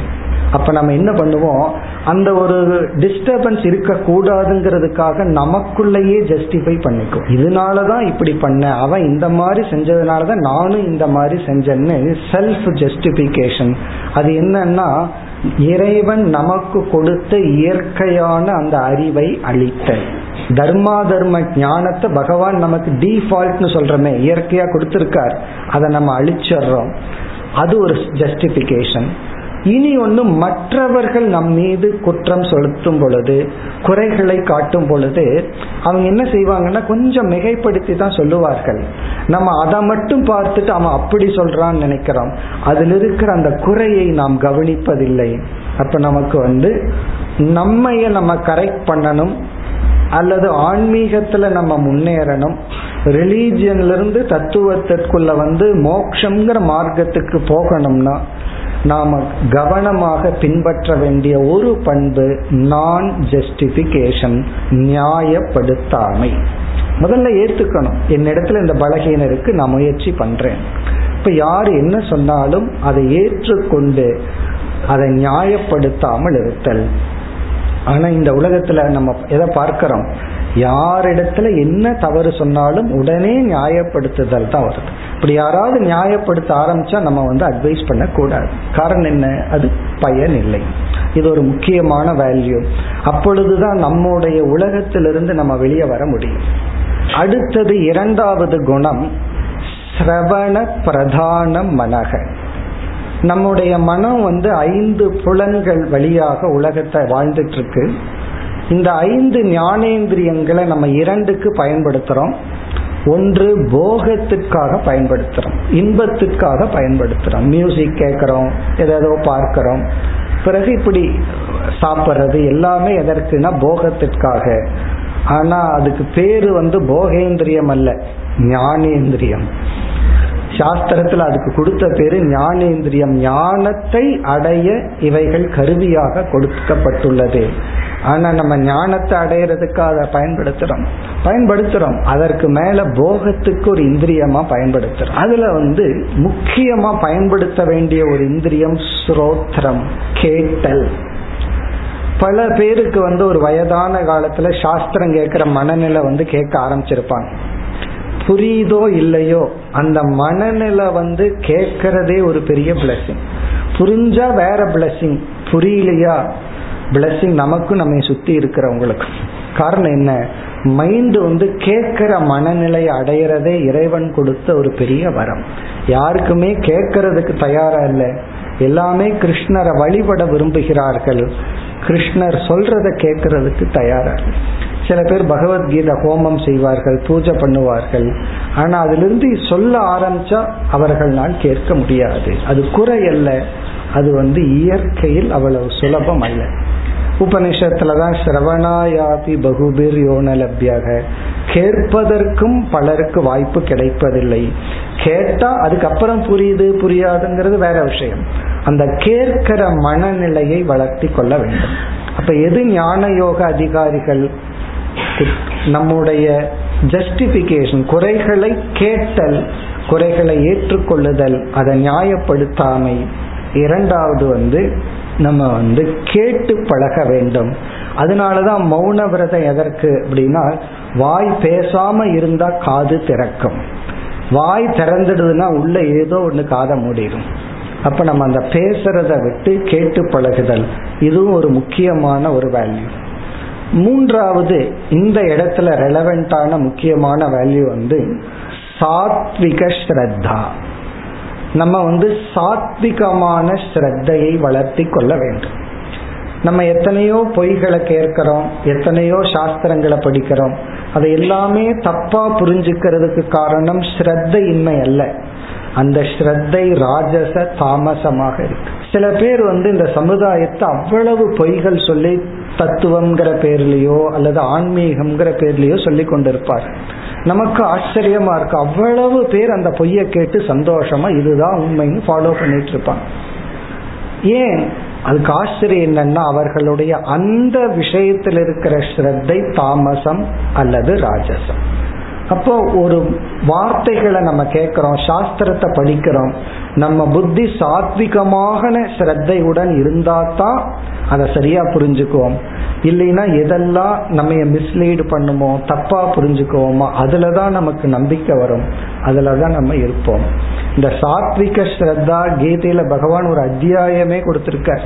அப்ப நம்ம என்ன பண்ணுவோம்? அந்த ஒரு டிஸ்டர்பன்ஸ் இருக்க கூடாதுங்கிறதுக்காக நமக்குள்ளேயே ஜஸ்டிஃபை பண்ணிக்கும் இதனாலதான் இப்படி பண்ண அவன் இந்த மாதிரி செஞ்சதுனாலதான் நானும் இந்த மாதிரி செஞ்சேன்னு செல்ஃப் ஜஸ்டிபிகேஷன் அது என்னன்னா இறைவன் நமக்கு கொடுத்த இயற்கையான அந்த அறிவை அளித்தல் தர்மா தர்ம ஞானத்தை பகவான் நமக்கு டிஃபால்ட்னு சொல்றமே இயற்கையா கொடுத்திருக்கார். அதை நம்ம அழிச்சிடுறோம். அது ஒரு ஜஸ்டிபிகேஷன் இனி ஒன்று மற்றவர்கள் நம் மீது குற்றம் செலுத்தும் பொழுது குறைகளை காட்டும் பொழுது அவங்க என்ன செய்வாங்கன்னா கொஞ்சம் மிகைப்படுத்தி தான் சொல்லுவார்கள். நம்ம அதை மட்டும் பார்த்துட்டு அவன் அப்படி சொல்றான்னு நினைக்கிறோம். அதில் இருக்கிற அந்த குறையை நாம் கவனிப்பதில்லை. அப்ப நமக்கு வந்து நம்மைய நம்ம கரெக்ட் பண்ணணும் அல்லது ஆன்மீகத்துல நம்ம முன்னேறணும் ரிலீஜியன்ல இருந்து தத்துவத்திற்குள்ள வந்து மோக்ஷங்கிற மார்க்கத்துக்கு போகணும்னா நாம கவனமாக பின்பற்ற வேண்டிய ஒரு பண்பு நான் ஜஸ்டிபிகேஷன் நியாயப்படுத்தாமை. முதல்ல ஏத்துக்கணும். என்னிடத்துல இந்த பலகீனருக்கு நான் முயற்சி பண்றேன். இப்ப யார் என்ன சொன்னாலும் அதை ஏற்றுக்கொண்டு அதை நியாயப்படுத்தாமல் இருத்தல். ஆனா இந்த உலகத்துல நம்ம எதை பார்க்கிறோம்? யாரிடத்துல என்ன தவறு சொன்னாலும் உடனே நியாயப்படுத்துதல் தான் வருது. இப்படி யாராவது நியாயப்படுத்த ஆரம்பிச்சா நம்ம வந்து அட்வைஸ் பண்ணக்கூடாது. காரணம் என்ன? அது பயன் இல்லை. இது ஒரு முக்கியமான வேல்யூ அப்பொழுதுதான் நம்முடைய உலகத்திலிருந்து நம்ம வெளியே வர முடியும். அடுத்தது இரண்டாவது குணம் சிரவண பிரதான மனக. நம்முடைய மனம் வந்து ஐந்து புலன்கள் வழியாக உலகத்தை வாழ்ந்துட்டு இருக்கு. இந்த ஐந்து ஞானேந்திரியங்களை நம்ம இரண்டுக்கு பயன்படுத்துறோம். ஒன்று போகத்துக்காக பயன்படுத்துறோம். இன்பத்துக்காக பயன்படுத்துறோம். மியூசிக் கேட்கிறோம் ஏதோ பார்க்கிறோம். பிறகு இப்படி சாப்பிட்றது எல்லாமே எதற்குனா போகத்திற்காக. ஆனா அதுக்கு பேரு வந்து போகேந்திரியம் அல்ல ஞானேந்திரியம். சாஸ்திரத்துல அதுக்கு கொடுத்த பேரு ஞானேந்திரியம். ஞானத்தை அடைய இவைகள் கருவியாக கொடுக்கப்பட்டுள்ளது. ஆனா நம்ம ஞானத்தை அடையிறதுக்கு அதை பயன்படுத்துறோம். பயன்படுத்துறோம். அதற்கு மேல போகத்துக்கு ஒரு இந்திரியமா பயன்படுத்துறோம். அதுல வந்து முக்கியமா பயன்படுத்த வேண்டிய ஒரு இந்திரியம் ஸ்ரோத்ரம் கேட்டல். பல பேருக்கு வந்து ஒரு வயதான காலத்துல சாஸ்திரம் கேட்கிற மனநிலை வந்து கேட்க ஆரம்பிச்சிருப்பாங்க. புரியுதோ இல்லையோ அந்த மனநிலை வந்து கேட்கறதே ஒரு பெரிய பிளஸிங் புரிஞ்சா வேற பிளஸிங் புரியலையா? பிளஸ்ஸிங் நமக்கும் நம்ம சுத்தி இருக்கிறவங்களுக்கு காரணம் என்ன? மைண்ட் வந்து கேட்கிற மனநிலை அடையிறதே இறைவன் கொடுத்த ஒரு பெரிய வரம். யாருக்குமே கேட்கறதுக்கு தயாரா இல்லை. எல்லாமே கிருஷ்ணரை வழிபட விரும்புகிறார்கள். கிருஷ்ணர் சொல்றத கேட்கறதுக்கு தயாரா சில பேர் பகவத்கீதை ஹோமம் செய்வார்கள் பூஜை பண்ணுவார்கள். ஆனா அதிலிருந்து சொல்ல ஆரம்பிச்சா அவர்களால் கேட்க முடியாது. அது குறை அல்ல. அது வந்து இயற்கையில் அவ்வளவு சுலபம் அல்ல. உபனிஷத்துலதான் சிரவணாயாபி பகுபிர் யோனலபியாக கேட்பதற்கும் பலருக்கு வாய்ப்பு கிடைப்பதில்லை. கேட்டா அதுக்கப்புறம் புரியுது புரியாதுங்கிறது வேற விஷயம். அந்த கேட்கிற மனநிலையை வளர்த்தி கொள்ள வேண்டும். அப்ப எது ஞான யோக அதிகாரிகள்? நம்முடைய ஜஸ்டிபிகேஷன் குறைகளை கேட்டல் குறைகளை ஏற்றுக்கொள்ளுதல் அதை நியாயப்படுத்தாமை. இரண்டாவது வந்து நம்ம வந்து கேட்டு பழக வேண்டும். அதனாலதான் மௌன விரதம் எதற்கு அப்படின்னா வாய் பேசாம இருந்தா காது திறக்கும். வாய் திறந்துடுதுன்னா உள்ள ஏதோ ஒன்று காதை மூடிடும். அப்ப நம்ம அந்த பேசுறத விட்டு கேட்டு பழகுதல் இதுவும் ஒரு முக்கியமான ஒரு வேல்யூ மூன்றாவது இந்த இடத்துல ரெலவெண்டான முக்கியமான வேல்யூ வந்து சாத்விக ஸ்ரத்தா. நம்ம வந்து சாத்விகமான ஸ்ரத்தையை வளர்த்தி கொள்ள வேண்டும். நம்ம எத்தனையோ பொய்களை கேட்கிறோம் எத்தனையோ சாஸ்திரங்களை படிக்கிறோம் அதை எல்லாமே தப்பா புரிஞ்சுக்கிறதுக்கு காரணம் ஸ்ரத்தையின்மை அல்ல. அந்த ஸ்ரத்தை ராஜச தாமசமாக இருக்கு. சில பேர் வந்து இந்த சமுதாயத்தை அவ்வளவு பொய்கள் சொல்லி தத்துவம்ங்கிற பேர்லயோ அல்லது ஆன்மீகம்ங்கிற பேர்லயோ சொல்லி கொண்டிருப்பார். நமக்கு ஆச்சரியமா இருக்கு. அவ்வளவு பேர் அந்த பொய்யை கேட்டு சந்தோஷமா இதுதான் உண்மைன்னு ஃபாலோ பண்ணிட்டு இருப்பாங்க ஏன்? அதுக்கு ஆச்சரியம் என்னன்னா அவர்களுடைய அந்த விஷயத்தில் இருக்கிற ஸ்ரத்தை தாமசம் அல்லது ராஜசம். அப்போ ஒரு வார்த்தைகளை நம்ம கேட்கிறோம் சாஸ்திரத்தை படிக்கிறோம். நம்ம புத்தி சாத்விகமான ஸ்ரத்தையுடன் இருந்தா தான் அதை சரியா புரிஞ்சுக்குவோம். இல்லைன்னா எதெல்லாம் நம்ம மிஸ்லீடு பண்ணுமோ தப்பா புரிஞ்சுக்குவோமோ அதுலதான் நமக்கு நம்பிக்கை வரும். அதுலதான் நம்ம இருப்போம். இந்த சாத்விக ஸ்ரத்தா கீதையில பகவான் ஒரு அத்தியாயமே கொடுத்துருக்க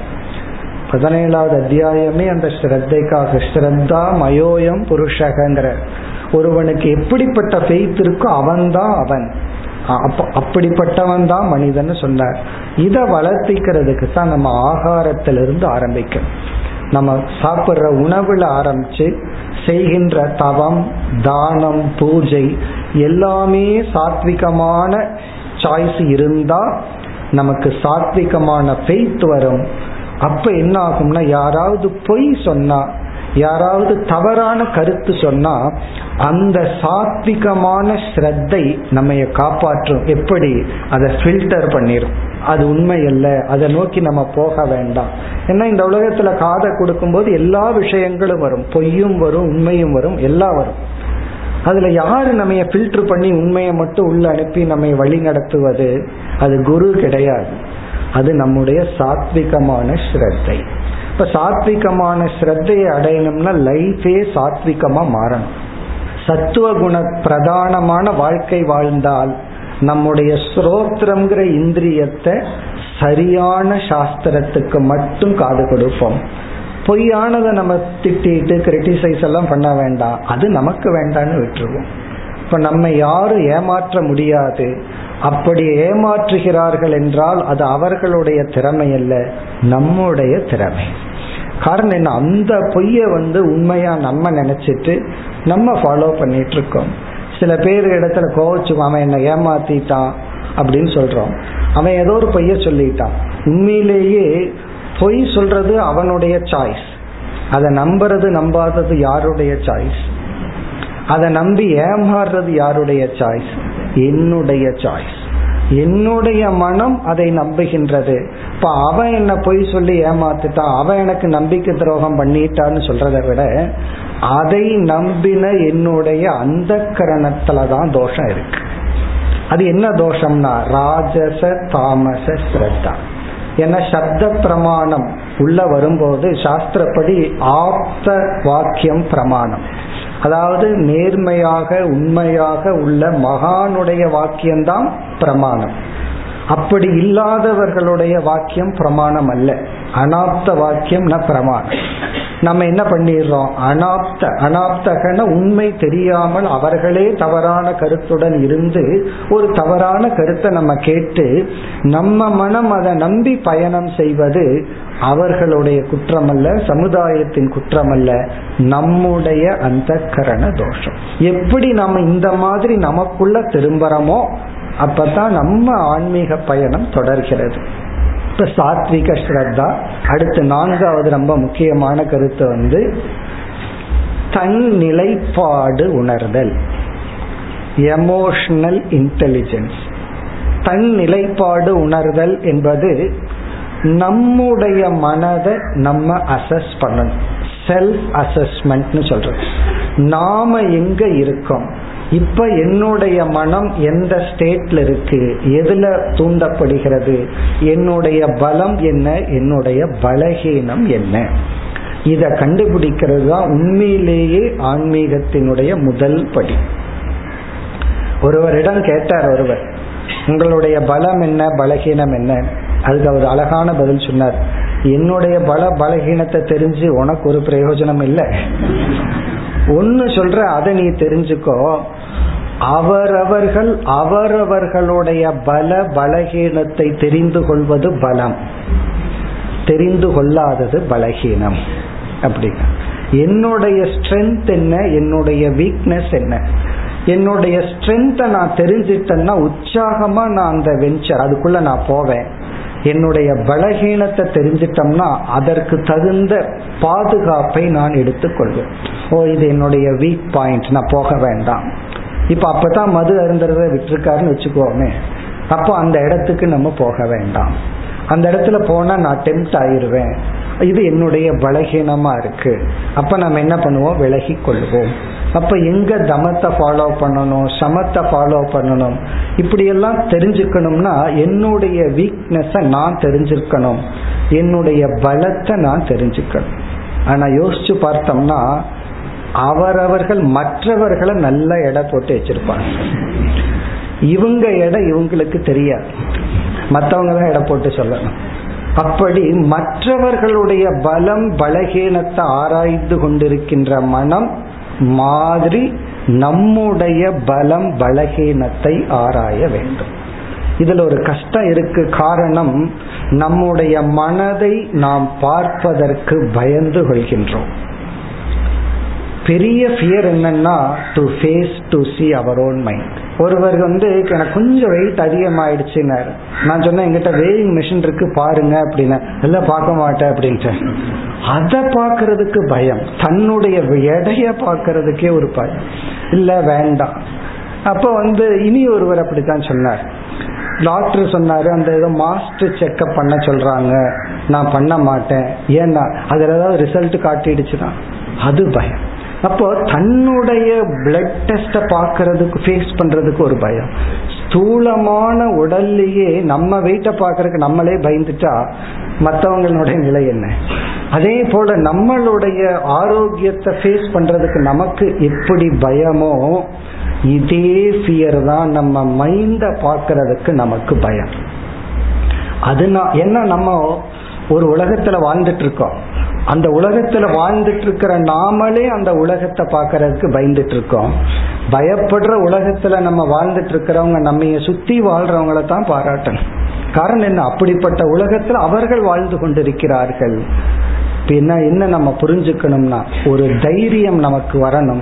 பதினேழாவது அத்தியாயமே அந்த ஸ்ரத்தைக்காக ஸ்ரத்தா மயோயம் புருஷகங்கிற ஒருவனுக்கு எப்படிப்பட்ட ஃபெய்த் இருக்கோ அவன்தான் அவன். அப்படிப்பட்டவன் தான் மனிதன் சொன்னார். இதை வளர்த்திக்கிறதுக்கு தான் நம்ம ஆகாரத்திலிருந்து ஆரம்பிக்கும். நம்ம சாப்பிட்ற உணவுல ஆரம்பிச்சு செய்கின்ற தவம் தானம் பூஜை எல்லாமே சாத்விகமான சாய்ஸ் இருந்தா நமக்கு சாத்விகமான ஃபெய்த் வரும். அப்ப என்ன ஆகும்னா யாராவது பொய் சொன்னா யாராவது தவறான கருத்து சொன்னா அந்த சாத்விகமான ஸ்ரத்தை நம்ம காப்பாற்றும். எப்படி? அதை ஃபில்டர் பண்ணிரும். அது உண்மை அல்ல. அதை நோக்கி நம்ம போக வேண்டாம். ஏன்னா இந்த உலகத்துல காதை கொடுக்கும்போது எல்லா விஷயங்களும் வரும். பொய்யும் வரும் உண்மையும் வரும் எல்லாம் வரும். அதுல யாரு நம்ம ஃபில்டர் பண்ணி உண்மையை மட்டும் உள்ள அனுப்பி நம்ம வழி நடத்துவது? அது குரு கிடையாது. அது நம்முடைய சாத்விகமான ஸ்ரத்தை. இப்ப சாத்விகமான ஸ்ரத்தையை அடையணும்னா லைஃபே சாத்விகமா மாறணும். சத்துவ குண பிரதானமான வாழ்க்கை வாழ்ந்தால் நம்முடைய ஸ்ரோத்திரம்ங்கிற இந்திரியத்தை சரியான சாஸ்திரத்துக்கு மட்டும் காது கொடுப்போம். பொய்யானதை நம்ம திட்டிட்டு கிரிட்டிசைஸ் எல்லாம் பண்ண வேண்டாம். அது நமக்கு வேண்டாம்னு விட்டுருவோம். இப்ப நம்ம யாரும் ஏமாற்ற முடியாது. அப்படி ஏமாற்றுகிறார்கள் என்றால் அது அவர்களுடைய திறமை அல்ல நம்முடைய திறமை. காரணம் என்ன? அந்த பொய்ய வந்து உண்மையா நம்ம நினைச்சிட்டு நம்ம ஃபாலோ பண்ணிட்டு இருக்கோம் சில பேர் இடத்துல கோவச்சுக்கும் அவன் என்ன ஏமாத்திட்டான் அப்படின்னு சொல்றோம். அவன் ஏதோ ஒரு பொய்ய சொல்லிட்டான். உண்மையிலேயே பொய் சொல்றது அவனுடைய சாய்ஸ் அதை நம்புறது நம்பாதது யாருடைய சாய்ஸ் அதை நம்பி ஏமாறுறது யாருடைய சாய்ஸ் என்னுடைய சாய்ஸ் என்னுடைய மனம் அதை நம்புகின்றது. இப்ப அவன் என்ன பொய் சொல்லி ஏமாத்துட்டான் அவன் எனக்கு நம்பிக்கை துரோகம் பண்ணிட்டான்னு சொல்றதை விட அதை நம்பின என்னுடைய அந்த கரணத்துலதான் தோஷம் இருக்கு. அது என்ன தோஷம்னா ராஜச தாமச ஸ்ரத்தா. ஏன்னா சப்த பிரமாணம் உள்ள வரும்போது சாஸ்திரப்படி ஆப்த வாக்கியம் பிரமாணம். அதாவது நேர்மையாக உண்மையாக உள்ள மகானுடைய வாக்கியம்தான் பிரமாணம். அப்படி இல்லாதவர்களுடைய வாக்கியம் பிரமாணம் அல்ல அனாப்த வாக்கியம் ந பிரமாணம். நம்ம என்ன பண்ணிடுறோம்? அனாப்த அனாப்தகன உண்மை தெரியாமல் அவர்களே தவறான கருத்துடன் இருந்து ஒரு தவறான கருத்தை நம்ம கேட்டு நம்ம மனம் அதை நம்பி பயணம் செய்வது அவர்களுடைய குற்றமல்ல சமுதாயத்தின் குற்றமல்ல. நம்முடைய அந்த கரண தோஷம். எப்படி நம்ம இந்த மாதிரி நமக்குள்ள திரும்புறோமோ அப்பதான் நம்ம ஆன்மீக பயணம் தொடர்கிறது. இப்ப சாத்விக ஸ்ரத்தா அடுத்து நான்காவது ரொம்ப முக்கியமான கருத்து வந்து தன் நிலைப்பாடு உணர்தல். எமோஷனல் இன்டெலிஜென்ஸ் தன் நிலைப்பாடு உணர்தல் என்பது நம்முடைய மனதை நம்ம அசஸ் பண்ணணும். செல்ஃப் அசஸ்மெண்ட்னு சொல்றோம் நாம எங்க இருக்கோம்? இப்ப என்னுடைய மனம் எந்த ஸ்டேட்ல இருக்கு? எதுல தூண்டப்படுகிறது? என்னுடைய பலம் என்ன? என்னுடைய பலகீனம் என்ன? இதை கண்டுபிடிக்கிறது தான் உண்மையிலேயே ஆன்மீகத்தினுடைய முதல் படி. ஒருவரிடம் கேட்டார் ஒருவர் உங்களுடைய பலம் என்ன? பலகீனம் என்ன? அதுக்கு அவர் அழகான பதில் சொன்னார் என்னுடைய பல பலகீனத்தை தெரிஞ்சு உனக்கு ஒரு பிரயோஜனம் இல்லை. ஒன்னு சொல்ற அதை நீ தெரிஞ்சுக்கோ. அவரவர்கள் அவரவர்களுடைய பல பலகீனத்தை தெரிந்து கொள்வது பலம். தெரிந்து கொள்ளாதது பலகீனம். அப்படி. என்னுடைய ஸ்ட்ரென்த் என்ன? என்னுடைய வீக்னஸ் என்ன? என்னுடைய ஸ்ட்ரென்த்தை நான் தெரிஞ்சிட்டேன்னா உற்சாகமா நான் அந்த வெஞ்சர் அதுக்குள்ள நான் போவேன். என்னுடைய பலகீனத்தை தெரிஞ்சிட்டோம்னா அதற்கு தகுந்த பாதுகாப்பை நான் எடுத்துக்கொள்வேன். ஓ இது என்னுடைய வீக் பாயிண்ட் நான் போக வேண்டாம். இப்ப அப்பதான் மது அருந்துறத விட்டுருக்காருன்னு வச்சுக்கோமே. அப்போ அந்த இடத்துக்கு நம்ம போக வேண்டாம். அந்த இடத்துல போனா நான் டெம்ட் ஆயிருவேன். இது என்னுடைய பலகீனமா இருக்கு. அப்ப நம்ம என்ன பண்ணுவோம்? விலகி கொள்வோம். அப்ப எங்க தமத்தை ஃபாலோ பண்ணணும்? சமத்தை ஃபாலோ பண்ணணும்? இப்படியெல்லாம் தெரிஞ்சுக்கணும்னா என்னுடைய வீக்னஸை நான் தெரிஞ்சிருக்கணும். என்னுடைய பலத்தை நான் தெரிஞ்சுக்கணும். ஆனா யோசிச்சு பார்த்தோம்னா அவரவர்கள் மற்றவர்களை நல்ல எடை போட்டு வச்சிருப்பாங்க. இவங்க எடை இவங்களுக்கு தெரியாது. மற்றவங்க தான் எடை போட்டு சொல்லணும். அப்படி மற்றவர்களுடைய பலம் பலகீனத்தை ஆராய்ந்து கொண்டிருக்கின்ற மனம் மாதிரி நம்முடைய பலம் பலகீனத்தை ஆராய வேண்டும். இதுல ஒரு கஷ்டம் இருக்கு. காரணம் நம்முடைய மனதை நாம் பார்ப்பதற்கு பயந்து கொள்கின்றோம். பெரிய ஃபியர் என்னன்னா to face to see our own mind ஒருவர் வந்து எனக்கு கொஞ்சம் வெயிட் அதிகமாயிடுச்சுன்னாரு. நான் சொன்னேன் எங்கிட்ட வேயிங் மிஷின் இருக்கு பாருங்க அப்படின்னு. எல்லாம் பார்க்க மாட்டேன் அப்படின்ட்டு. அதை பார்க்கறதுக்கு பயம். தன்னுடைய எடைய பார்க்கறதுக்கே ஒரு பயம். இல்லை வேண்டாம். அப்போ வந்து இனி ஒருவர் அப்படித்தான் சொன்னார். டாக்டர் சொன்னாரு அந்த ஏதோ மாஸ்டர் செக்அப் பண்ண சொல்றாங்க. நான் பண்ண மாட்டேன். ஏன்னா அதுல ஏதாவது ரிசல்ட் காட்டிடுச்சுன்னா அது பயம். அப்போ தன்னுடைய பிளட் டெஸ்ட பாக்குறதுக்கு ஃபேஸ் பண்றதுக்கு ஒரு பயம். ஸ்தூலமான உடல்லையே நம்ம வெயிட்ட பாக்குறதுக்கு நம்மளே பயந்துட்டா மற்றவங்களுடைய நிலை என்ன? அதே போல நம்மளுடைய ஆரோக்கியத்தை ஃபேஸ் பண்றதுக்கு நமக்கு எப்படி பயமோ இதே ஃபியர் தான் நம்ம மைண்ட பாக்குறதுக்கு நமக்கு பயம். அது என்ன நம்ம ஒரு உலகத்துல வாழ்ந்துட்டு இருக்கோம். அந்த உலகத்துல வாழ்ந்துட்டு இருக்கிற நாமளே அந்த உலகத்தை பாக்கிறதுக்கு பயந்துட்டு இருக்கோம் பயப்படுற உலகத்துல நம்ம வாழ்ந்துட்டு இருக்கிறவங்க நம்ம சுத்தி வாழ்றவங்கள தான் பாராட்டணும். காரணம் என்ன? அப்படிப்பட்ட உலகத்துல அவர்கள் வாழ்ந்து கொண்டிருக்கிறார்கள். என்ன என்ன நம்ம புரிஞ்சுக்கணும்னா ஒரு தைரியம் நமக்கு வரணும்.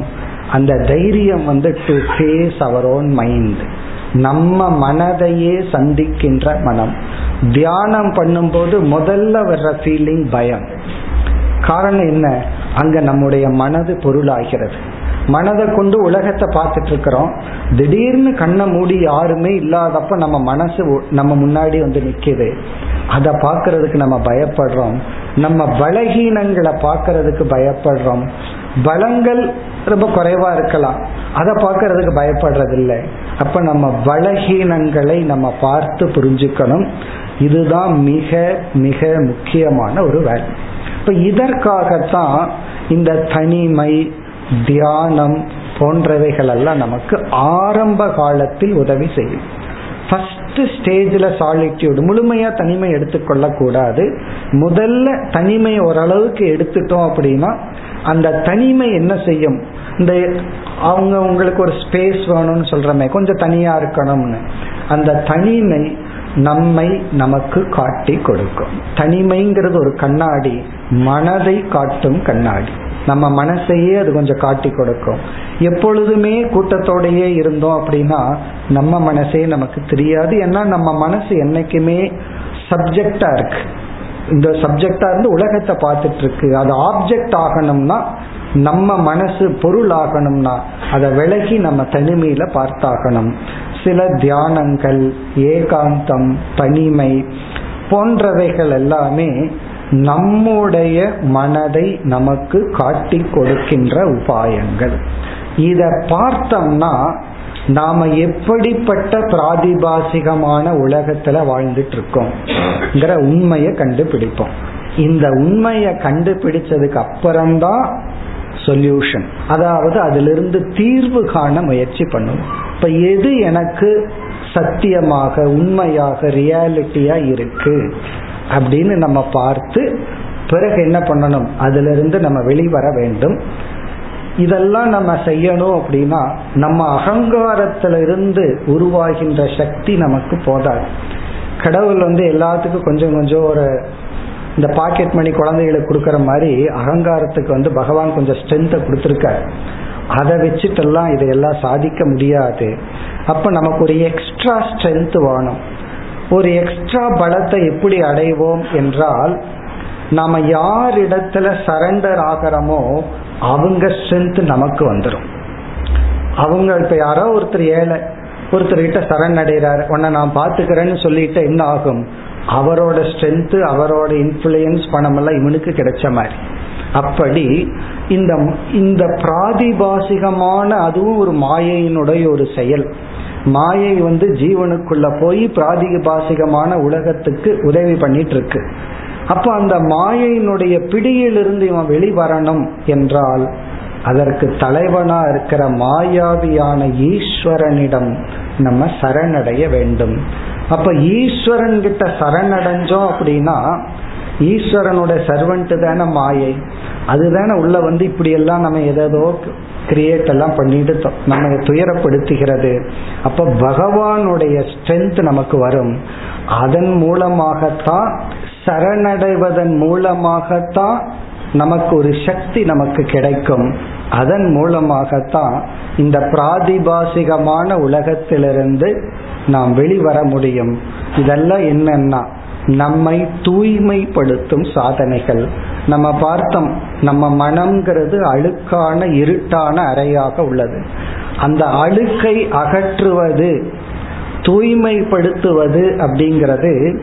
அந்த தைரியம் வந்து to face our own mind நம்ம மனதையே சந்திக்கின்ற மனம். தியானம் பண்ணும்போது முதல்ல வர்ற ஃபீலிங் பயம். காரணம் என்ன? அங்க நம்முடைய மனது பொருளாகிறது. மனதை கொண்டு உலகத்தை பார்த்துட்டு இருக்கிறோம் திடீர்னு கண்ணை மூடி யாருமே இல்லாதப்ப நம்ம மனசு நம்ம முன்னாடி வந்து நிக்குது. அதை பார்க்கறதுக்கு நம்ம பயப்படுறோம். நம்ம பலகீனங்களை பார்க்கறதுக்கு பயப்படுறோம். பலங்கள் ரொம்ப குறைவா இருக்கலாம். அதை பார்க்கறதுக்கு பயப்படுறதில்லை. அப்ப நம்ம பலகீனங்களை நம்ம பார்த்து புரிஞ்சுக்கணும். இதுதான் மிக மிக முக்கியமான ஒரு வேலை. இப்ப இதற்காகத்தான் இந்த தனிமை தியானம் போன்றவைகள் எல்லாம் நமக்கு ஆரம்ப காலத்தில் உதவி செய்யும். ஃபர்ஸ்ட் ஸ்டேஜில் சாலிட்யூடு முழுமையா தனிமை எடுத்துக்கொள்ள கூடாது முதல்ல தனிமை ஓரளவுக்கு எடுத்துட்டோம் அப்படின்னா அந்த தனிமை என்ன செய்யும்? இந்த அவங்க உங்களுக்கு ஒரு ஸ்பேஸ் வேணும்னு சொல்றமே கொஞ்சம் தனியா இருக்கணும்னு. அந்த தனிமை நம்மை நமக்கு காட்டி கொடுக்கும். தனிமைங்கிறது ஒரு கண்ணாடி மனதை காட்டும் கண்ணாடி. நம்ம மனசையே அது கொஞ்சம் காட்டி கொடுக்கும். எப்பொழுதுமே கூட்டத்தோடையே இருந்தோம் அப்படின்னா நம்ம மனசே நமக்கு தெரியாது. ஏன்னா நம்ம மனசு என்னைக்குமே சப்ஜெக்டா இருக்கு. இந்த சப்ஜெக்டா இருந்து உலகத்தை பார்த்துட்டு இருக்கு அது ஆப்ஜெக்ட் ஆகணும்னா நம்ம மனசு பொருள் ஆகணும்னா அதை விலகி நம்ம தனிமையில பார்த்தாகணும். சில தியானங்கள் ஏகாந்தம் தனிமை போன்றவைகள் எல்லாமே நம்முடைய மனதை நமக்கு காட்டி கொடுக்கின்ற உபாயங்கள். இத பார்த்தோம்னா நாம எப்படிப்பட்ட பிராதிபாசிகமான உலகத்துல வாழ்ந்துட்டு இருக்கோம்ங்கிற உண்மையை கண்டுபிடிப்போம். இந்த உண்மையை கண்டுபிடிச்சதுக்கு அப்புறம்தான் சொல்யூஷன் அதாவது அதிலிருந்து தீர்வு காண முயற்சி பண்ணும். இப்ப எது எனக்கு சத்தியமாக உண்மையாக ரியாலிட்டியா இருக்கு? அப்படின்னு நம்ம பார்த்து பிறகு என்ன பண்ணணும்? அதுல இருந்து நம்ம வெளிவர வேண்டும். இதெல்லாம் நம்ம செய்யணும் அப்படின்னா நம்ம அகங்காரத்திலிருந்து உருவாகின்ற சக்தி நமக்கு போதாது. கடவுள் வந்து எல்லாத்துக்கும் கொஞ்சம் கொஞ்சம் ஒரு இந்த பாக்கெட் மணி குழந்தைகளுக்கு கொடுக்கற மாதிரி அகங்காரத்துக்கு வந்து பகவான் கொஞ்சம் ஸ்ட்ரென்த்தை கொடுத்துருக்க அதை வச்சுட்டெல்லாம் இதையெல்லாம் சாதிக்க முடியாது. அப்ப நமக்கு ஒரு எக்ஸ்ட்ரா ஸ்ட்ரென்த் வேணும். ஒரு எக்ஸ்ட்ரா பலத்தை எப்படி அடைவோம் என்றால் நாம யார் இடத்துல சரண்டர் ஆகிறோமோ அவங்க ஸ்ட்ரென்த் நமக்கு வந்துடும் அவங்க இப்ப யாரோ ஒருத்தர் ஏழை ஒருத்தர்கிட்ட சரண் அடைகிறாரு. உன்னை நான் பார்த்துக்கிறேன்னு சொல்லிட்டு என்ன ஆகும்? அவரோட ஸ்ட்ரென்த்து அவரோட இன்ஃப்ளூயன்ஸ் பணமெல்லாம் இவனுக்கு கிடைச்ச மாதிரி. அப்படி இந்த இந்த பிராதிபாசிகமான அதுவும் ஒரு மாயையினுடைய ஒரு செயல். மாயை வந்து ஜீவனுக்குள்ள போய் பிராதிபாசிகமான உலகத்துக்கு உதவி பண்ணிட்டு இருக்கு அப்ப அந்த மாயையினுடைய பிடியிலிருந்து இவன் வெளிவரணும் என்றால் அதற்கு தலைவனா இருக்கிற மாயாவியான ஈஸ்வரனிடம் நம்ம சரணடைய வேண்டும். அப்ப ஈஸ்வரன் கிட்ட சரணடைஞ்சோம் அப்படின்னா ஈஸ்வரனோட சர்வன்ட் தானே மாயை. அதுதானே உள்ள வந்து இப்படி எல்லாம் நம்ம ஏதோ கிரியேட் எல்லாம் பண்ணிட்டு நம்ம துயரப்படுத்துகிறது. அப்ப பகவானுடைய ஸ்ட்ரென்த் நமக்கு வரும். அதன் மூலமாகத்தான் சரணடைவதன் மூலமாகத்தான் நமக்கு ஒரு சக்தி நமக்கு கிடைக்கும். அதன் மூலமாகத்தான் இந்த பிராதிபாசிகமான உலகத்திலிருந்து நாம் வெளிவர முடியும். இதெல்லாம் என்னன்னா நம்மை தூய்மைப்படுத்தும் சாதனைகள். நம்ம பார்த்தோம் நம்ம மனம்ங்கிறது அழுக்கான இருட்டான அறையாக உள்ளது. அந்த அழுக்கை அகற்றுவது தூய்மைப்படுத்துவது அப்படிங்கிறது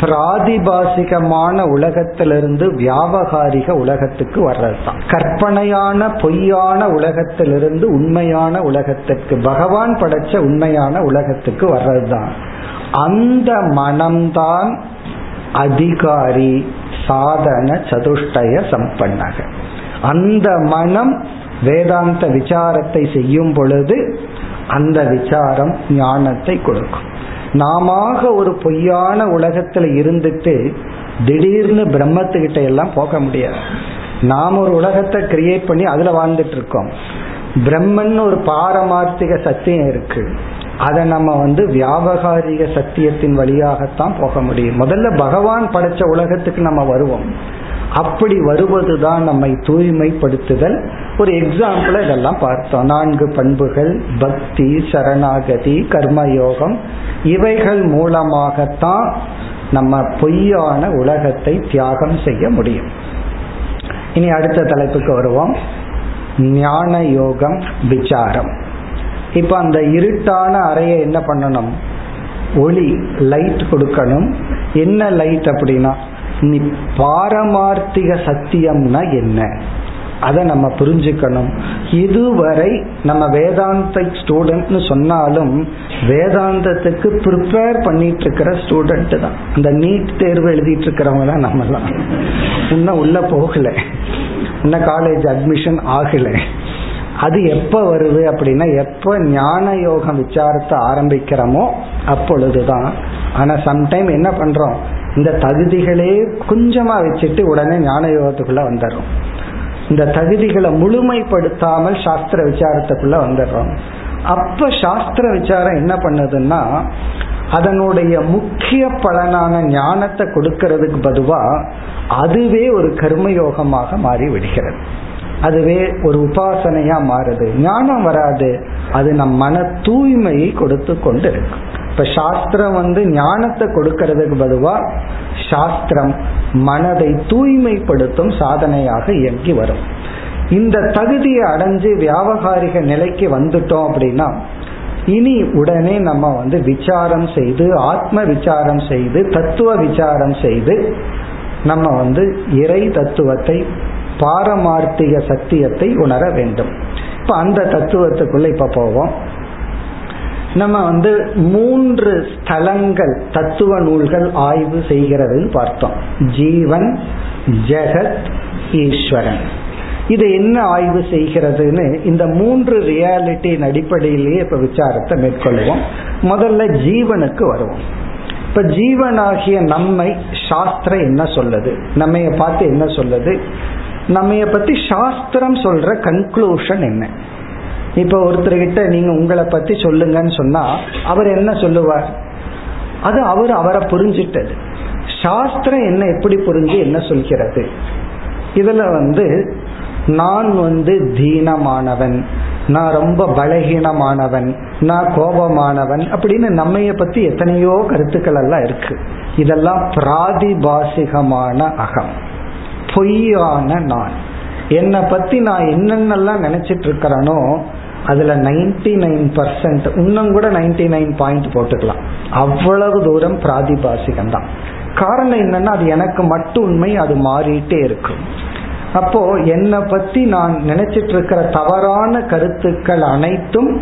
பிராதிபாசிகமான உலகத்திலிருந்து வியாபகாரிக உலகத்துக்கு வர்றதுதான். கற்பனையான பொய்யான உலகத்திலிருந்து உண்மையான உலகத்திற்கு பகவான் படைச்ச உண்மையான உலகத்துக்கு வர்றதுதான். அந்த மனம்தான் அதிகாரி சாதன சதுஷ்டய சம்பன்னக. அந்த மனம் வேதாந்த விசாரத்தை செய்யும் பொழுது அந்த விசாரம் ஞானத்தை கொடுக்கும். நாம ஒரு பொய்யான உலகத்துல இருந்துட்டு திடீர்னு பிரம்மத்துக்கிட்ட எல்லாம் போக முடியாது. நாம் ஒரு உலகத்தை கிரியேட் பண்ணி அதுல வாழ்ந்துட்டு இருக்கோம். பிரம்மன் ஒரு பாரமார்த்திக சத்தியம் இருக்கு. அதை நம்ம வந்து வியாபகாரிக சத்தியத்தின் வழியாகத்தான் போக முடியும். முதல்ல பகவான் படைச்ச உலகத்துக்கு நம்ம வருவோம். அப்படி வருவதுதான் நம்மை தூய்மைப்படுத்துதல். ஒரு எக்ஸாம்பிள் இதெல்லாம் பார்த்தோம். நான்கு பண்புகள் பக்தி சரணாகதி கர்மயோகம். இவைகள் மூலமாகத்தான் நம்ம பொய்யான உலகத்தை தியாகம் செய்ய முடியும். இனி அடுத்த தலைப்புக்கு வருவோம். ஞான யோகம் விசாரம். இப்ப அந்த இருட்டான அறையை என்ன பண்ணணும்? ஒளி லைட் கொடுக்கணும். என்ன லைட் அப்படின்னா நீ பாரமார்த்திக சத்தியம்னா என்ன? அதை நம்ம புரிஞ்சுக்கணும். இதுவரை நம்ம வேதாந்த ஸ்டூடெண்ட்னு சொன்னாலும் வேதாந்தத்துக்கு ப்ரிப்பேர் பண்ணிட்டு இருக்கிற ஸ்டூடெண்ட் தான். அந்த நீட் தேர்வு எழுதிட்டு இருக்கிறவங்க தான் நம்மலாம். இன்னும் உள்ள போகல. இன்னும் காலேஜ் அட்மிஷன் ஆகலை. அது எப்ப வருது அப்படின்னா எப்ப ஞான யோகம் விசாரத்தை ஆரம்பிக்கிறோமோ அப்பொழுதுதான். ஆனா சம்டைம் என்ன பண்றோம்? இந்த தகுதிகளே கொஞ்சமா வச்சுட்டு உடனே ஞான யோகத்துக்குள்ள வந்துடுறோம். இந்த தகுதிகளை முழுமைப்படுத்தாமல் சாஸ்திர விசாரத்துக்குள்ள வந்துடுறோம். அப்ப சாஸ்திர விசாரம் என்ன பண்ணுதுன்னா அதனுடைய முக்கிய பலனான ஞானத்தை கொடுக்கறதுக்கு பதுவா அதுவே ஒரு கர்மயோகமாக மாறி விடுகிறது. அதுவே ஒரு உபாசனையா மாறுது. ஞானம் வராது. அது நம் மன தூய்மையை கொடுத்து கொண்டு இருக்கும் இப்ப சாஸ்திரம் வந்து ஞானத்தை கொடுக்கறதுக்கு பதுவா சாஸ்திரம் மனதை தூய்மைப்படுத்தும் சாதனையாக இயங்கி வரும். இந்த தகுதியை அடைஞ்சு வியாபகாரிக நிலைக்கு வந்துட்டோம் அப்படின்னா இனி உடனே நம்ம வந்து விசாரம் செய்து ஆத்ம விசாரம் செய்து தத்துவ விசாரம் செய்து நம்ம வந்து இறை தத்துவத்தை பாரமார்த்திக சத்தியத்தை உணர வேண்டும். இப்ப அந்த தத்துவத்துக்குள்ள இப்ப போவோம். நம்ம வந்து மூன்று ஸ்தலங்கள் தத்துவ நூல்கள் ஆய்வு செய்கிறதுன்னு பார்த்தோம். ஜீவன் ஜெகத் ஈஸ்வரன். இது என்ன ஆய்வு செய்கிறதுன்னு இந்த மூன்று ரியாலிட்டியின் அடிப்படையிலேயே இப்ப விசாரத்தை மேற்கொள்வோம். முதல்ல ஜீவனுக்கு வருவோம். இப்ப ஜீவனாகிய நம்மை சாஸ்திரம் என்ன சொல்லுது? நம்மைய பார்த்து என்ன சொல்லுது? நம்மைய பத்தி சாஸ்திரம் சொல்ற கன்க்ளூஷன் என்ன? இப்ப ஒருத்தர்கிட்ட நீங்க உங்களை பத்தி சொல்லுங்கன்னு சொன்னா அவர் என்ன சொல்லுவார்? அது அவர் அவரை புரிஞ்சிட்டது. சாஸ்திரம் என்ன எப்படி புரிஞ்சு என்ன சொல்கிறது? இதுல வந்து நான் வந்து தீனமானவன் நான் ரொம்ப பலகீனமானவன் நான் கோபமானவன் அப்படின்னு நம்மைய பத்தி எத்தனையோ கருத்துக்கள் எல்லாம் இருக்கு. இதெல்லாம் பிராதிபாசிகமான அகம். பொய்யான நான். என்னை பத்தி நான் என்னென்னலாம் நினைச்சிட்டு இருக்கிறேனோ அதுல நைன்டி நைன் பர்சன்ட் இன்னும் கூட நைன்டி நைன் பாயிண்ட் போட்டுக்கலாம். அவ்வளவு தூரம் பிராதிபாசிகம் தான் காரணம் என்னன்னா அது எனக்கு மட்டும் உண்மை அது மாறிட்டே இருக்கும். அப்போ என்னை பத்தி நான் நினைச்சிட்டு இருக்கிற தவறான கருத்துக்கள் அனைத்தும்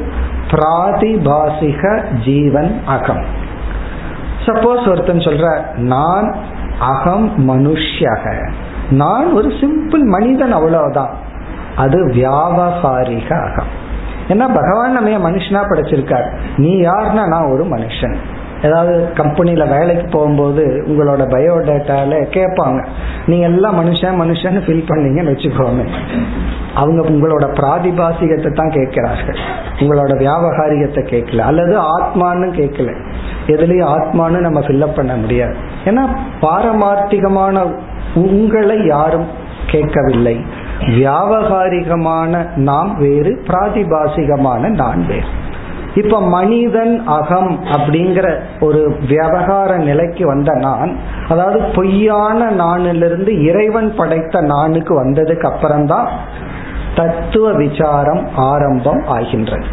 பிராதிபாசிக ஜீவன் அகம். சப்போஸ் ஒருத்தன் சொல்ற நான் அகம் மனுஷக நான் ஒரு சிம்பிள் மனிதன் அவ்வளவுதான். அது வியாபகாரிக அகம். ஏன்னா பகவான் நம்ம மனுஷனா படைச்சிருக்கார்? நீ யாருன்னா நான் ஒரு மனுஷன். ஏதாவது கம்பெனியில வேலைக்கு போகும்போது உங்களோட பயோடேட்டால கேட்பாங்க. நீங்க எல்லாம் மனுஷன் மனுஷன் ஃபில் பண்ணீங்கன்னு வச்சுக்கோமே. அவங்க உங்களோட பிராதிபாசிகத்தை தான் கேட்கிறார்கள். உங்களோட வியாபகாரிகத்தை கேட்கல. அல்லது ஆத்மான்னு கேட்கல. எதுலயும் ஆத்மான்னு நம்ம ஃபில்அப் பண்ண முடியாது. ஏன்னா பாரமார்த்திகமான உங்களை யாரும் கேட்கவில்லை. வியாபகாரிகமான நாம் வேறு பிராதிபாசிகமான நான் வேறு. இப்ப மனிதன் அகம் அப்படிங்கிற ஒரு விவகார நிலைக்கு வந்த நான் அதாவது பொய்யான நானிலிருந்து இறைவன் படைத்த நானுக்கு வந்ததுக்கு அப்புறம்தான் தத்துவ விசாரம் ஆரம்பம் ஆகின்றது.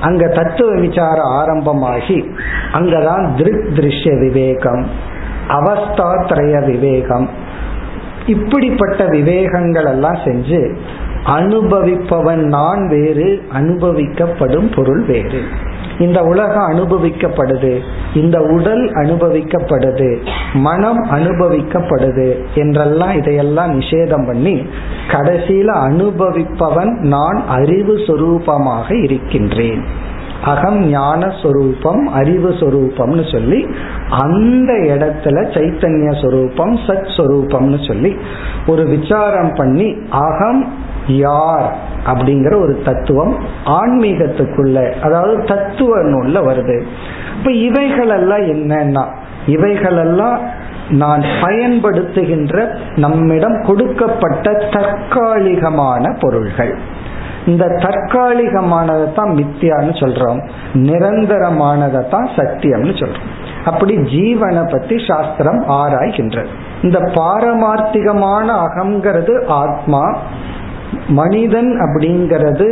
அங்க தத்துவ விசார ஆரம்பமாகி அங்கதான் திருக் திருஷ்ய விவேகம் அவஸ்தாத்ரய விவேகம் இப்படிப்பட்ட விவேகங்கள் எல்லாம் செஞ்சு அனுபவிப்பவன் நான் வேறு அனுபவிக்கப்படும் பொருள் வேறு. இந்த உலகம் அனுபவிக்கப்படுது இந்த உடல் அனுபவிக்கப்படுது மனம் அனுபவிக்கப்படுது என்றெல்லாம் இதையெல்லாம் நிஷேதம் பண்ணி கடைசியில அனுபவிப்பவன் நான் அறிவு சொரூபமாக இருக்கின்றேன். அகம் ஞான சொரூபம் அறிவு சொரூபம்னு சொல்லி அந்த இடத்துல சைத்தன்ய சொரூபம் சத் சொரூபம்னு சொல்லி ஒரு விசாரம் பண்ணி அகம் யார் அப்படிங்கிற ஒரு தத்துவம் ஆன்மீகத்துக்குள்ள அதாவது தத்துவ நூல்ல வருது. இப்ப இவைகளெல்லாம் என்னன்னா இவைகளெல்லாம் நான் பயன்படுத்துகின்ற நம்மிடம் கொடுக்கப்பட்ட தற்காலிகமான பொருள்கள். இந்த தற்காலிகமானதை தான் மித்தியான்னு சொல்றோம். நிரந்தரமானதை தான் சத்தியம்னு சொல்றோம். அப்படி ஜீவனை பத்தி சாஸ்திரம் ஆராய்கின்றது. இந்த பாரமார்த்திகமான அகங்கிறது ஆத்மா மனிதன் அப்படிங்கிறது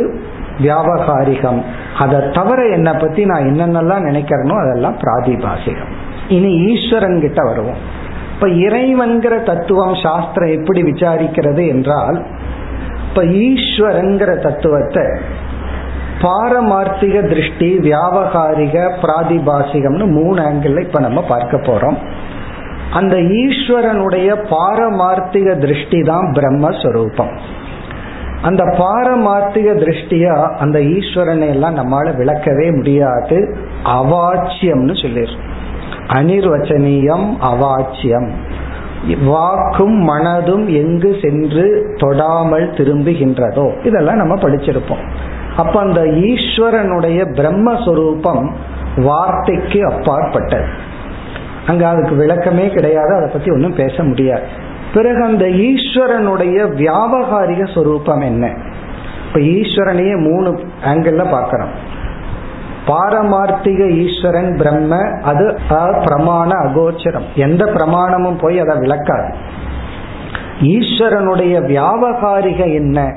வியாபகாரிகம். அதை தவிர என்னை பத்தி நான் என்னென்னலாம் நினைக்கிறேனோ அதெல்லாம் பிராதிபாசிகம். இனி ஈஸ்வரன் கிட்ட வருவோம். இப்ப இறைவன்கிற தத்துவம் சாஸ்திரம் எப்படி விசாரிக்கிறது என்றால் இப்ப ஈஸ்வரங்கிற தத்துவத்தை பாரமார்த்திக திருஷ்டி வியாபகாரிக பிராதிபாசிகம்னு மூணு ஆங்கிள் இப்ப நம்ம பார்க்க போறோம். அந்த ஈஸ்வரனுடைய பாரமார்த்திக திருஷ்டி தான் பிரம்மஸ்வரூபம். அந்த பாரமார்த்திக திருஷ்டியா அந்த ஈஸ்வரனை எல்லாம் நம்மால விளக்கவே முடியாது. அவாச்சியம்னு சொல்லிடுறோம் அனிர்வச்சனீயம் அவாச்சியம். வாக்கும் மனதும் எங்கு சென்று தொடாமல் திரும்புகின்றதோ? இதெல்லாம் நம்ம படிச்சிருப்போம். அப்ப அந்த ஈஸ்வரனுடைய பிரம்மஸ்வரூபம் வார்த்தைக்கு அப்பாற்பட்டது. அங்க அதுக்கு விளக்கமே கிடையாது அதை பத்தி ஒன்றும் பேச முடியாது. பிறகு அந்த ஈஸ்வரனுடைய வியாபகாரிக சொரூபம் என்ன? இப்ப ஈஸ்வரனையே மூணு ஆங்கிள் பார்க்கிறோம். பாரமார்த்திக ஈஸ்வரன் பிரம்ம அது பிரமாண அகோச்சரம். எந்த பிரமாணமும் போய் அதை விளக்காது. ஈஸ்வரனுடைய வியாபகாரிக என்ன?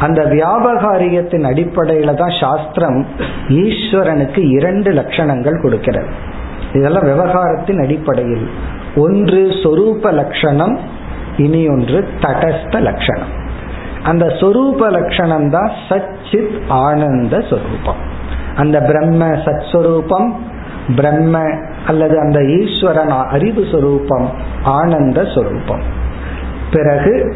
அந்த வியாபகாரிகத்தின் அடிப்படையில தான் சாஸ்திரம் ஈஸ்வரனுக்கு இரண்டு லட்சணங்கள் கொடுக்கிறது. இதெல்லாம் விவகாரத்தின் அடிப்படையில். ஒன்று சொரூப லட்சணம் இனி ஒன்று தடஸ்த லட்சணம். அந்த சொரூப லட்சணம் தான் சச்சித் ஆனந்த சொரூபம். அந்த பிரம்ம சத்ஸ்வரூபம் பிரம்ம அல்லது அந்த ஈஸ்வரன் அறிவு சொரூபம் ஆனந்த சொரூபம். பிறகு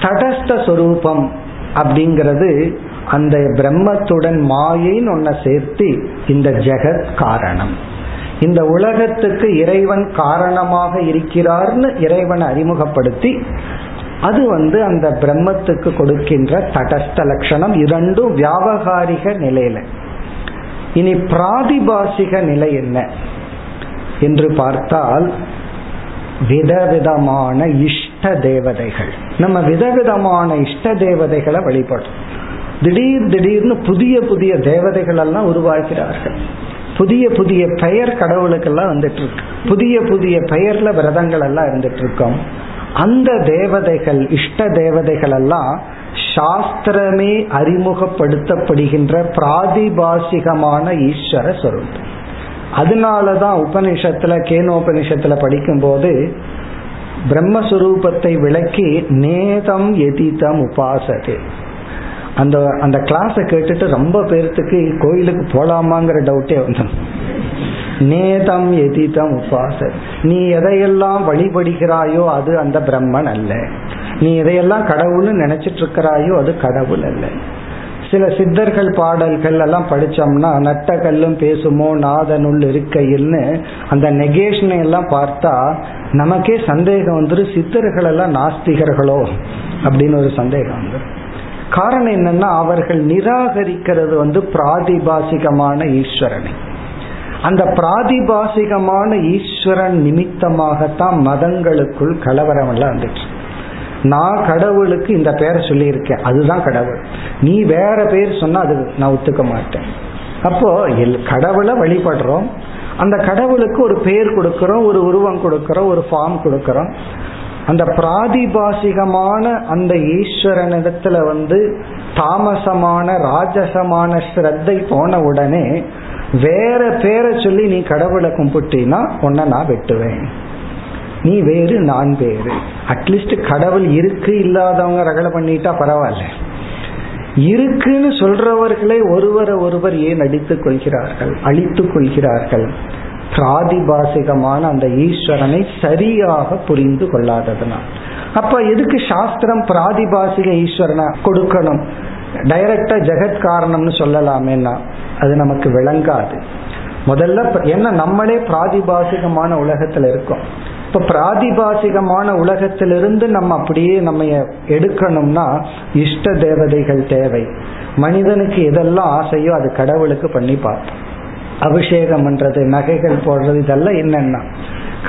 தடஸ்த சொரூபம் அப்படிங்கிறது அந்த பிரம்மத்துடன் மாயைன்னு ஒன்ன சேர்த்து இந்த ஜெகத் காரணம். இந்த உலகத்துக்கு இறைவன் காரணமாக இருக்கிறார்னு இறைவனை அறிமுகப்படுத்தி அது வந்து அந்த பிரம்மத்துக்கு கொடுக்கின்ற தடஸ்த லட்சணம். இரண்டும் வியாபகாரிக நிலையில. இனி பிராதிபாசிக நிலை என்ன? என்று பார்த்தால் விதவிதமான இஷ்ட தேவதைகள். நம்ம விதவிதமான இஷ்ட தேவதைகளை வழிபடும் திடீர் திடீர்னு புதிய புதிய தேவதைகள் எல்லாம் உருவாக்கிறார்கள் புதிய புதிய பெயர் கடவுளுக்கெல்லாம் வந்துட்டு இருக்கு புதிய புதிய பெயர்ல விரதங்கள் எல்லாம் இருந்துட்டு இருக்கோம் அந்த தேவதைகள் இஷ்ட தேவதைகள் எல்லாம் சாஸ்திரமே அறிமுகப்படுத்தப்படுகின்ற பிராதிபாசிகமான ஈஸ்வர சொரூபம். அதனாலதான் உபனிஷத்துல கேனோபனிஷத்துல படிக்கும் போது பிரம்மஸ்வரூபத்தை விளக்கி நேதம் எதிதம் உபாசது. அந்த அந்த கிளாஸை கேட்டுட்டு ரொம்ப பேர்த்துக்கு கோயிலுக்கு போலாமாங்கிற டவுட்டே வந்துடும் நேதம் எதிதம் உபாசர் நீ எதையெல்லாம் வழிபடுகிறாயோ அது அந்த பிரம்மன் அல்ல. நீ எதையெல்லாம் கடவுள்னு நினைச்சிட்டு இருக்கிறாயோ அது கடவுள் அல்ல. சில சித்தர்கள் பாடல்கள் எல்லாம் படிச்சோம்னா நட்ட கல்லும் பேசுமோ நாதனுள் இருக்கையில்னு அந்த நெகேஷனை எல்லாம் பார்த்தா நமக்கே சந்தேகம் வந்துடும் சித்தர்கள் எல்லாம் நாஸ்திகர்களோ அப்படின்னு ஒரு சந்தேகம் வந்துடும் காரணம் என்னன்னா அவர்கள் நிராகரிக்கிறது வந்து பிராதிபாசிகமான ஈஸ்வரனை. அந்த பிராதிபாசிகமான ஈஸ்வரன் நிமித்தமாகத்தான் மதங்களுக்குள் கலவரம் எல்லாம் வந்துச்சு. நான் கடவுளுக்கு இந்த பேரை சொல்லியிருக்கேன். அதுதான் கடவுள். நீ வேற பேர் சொன்னா அது நான் ஒத்துக்க மாட்டேன். அப்போ கடவுளை வழிபடுறோம். அந்த கடவுளுக்கு ஒரு பேர் கொடுக்கிறோம் ஒரு உருவம் கொடுக்கிறோம் ஒரு ஃபார்ம் கொடுக்கிறோம். அந்த பிராதிபாசிகமான அந்த ஈஸ்வரனிடத்துல வந்து தாமசமான ராஜசமான ஸ்ரத்தை போன உடனே வேற பேரை சொல்லி நீ கடவுளை கும்பிட்டினா உன்னை நான் வெட்டுவேன். நீ வேறு நான் வேறு. அட்லீஸ்ட் கடவுள் இருக்கு இல்லாதவங்க ரகலை பண்ணிட்டா பரவாயில்ல. இருக்குன்னு சொல்றவர்களே ஒருவரை ஒருவர் ஏன் அடித்துக் கொள்கிறார்கள்? அழித்துக் கொள்கிறார்கள்? பிராதிபாசிகமான அந்த ஈஸ்வரனை சரியாக புரிந்து கொள்ளாததுனால் அப்ப எதுக்கு சாஸ்திரம் பிராதிபாசிக ஈஸ்வரனை கொடுக்கணும்? டைரக்டா ஜெகத் காரணம்னு சொல்லலாமேன்னா அது நமக்கு விளங்காது. முதல்ல ஏன்னா நம்மளே பிராதிபாசிகமான உலகத்துல இருக்கோம். இப்ப பிராதிபாசிகமான உலகத்திலிருந்து நம்ம அப்படியே நம்ம எடுக்கணும்னா இஷ்ட தேவதைகள் தேவை. மனிதனுக்கு எதெல்லாம் ஆசையோ அது கடவுளுக்கு பண்ணி பார்ப்போம். அபிஷேகம் பண்றது நகைகள் போடுறது இதெல்லாம் என்னன்னா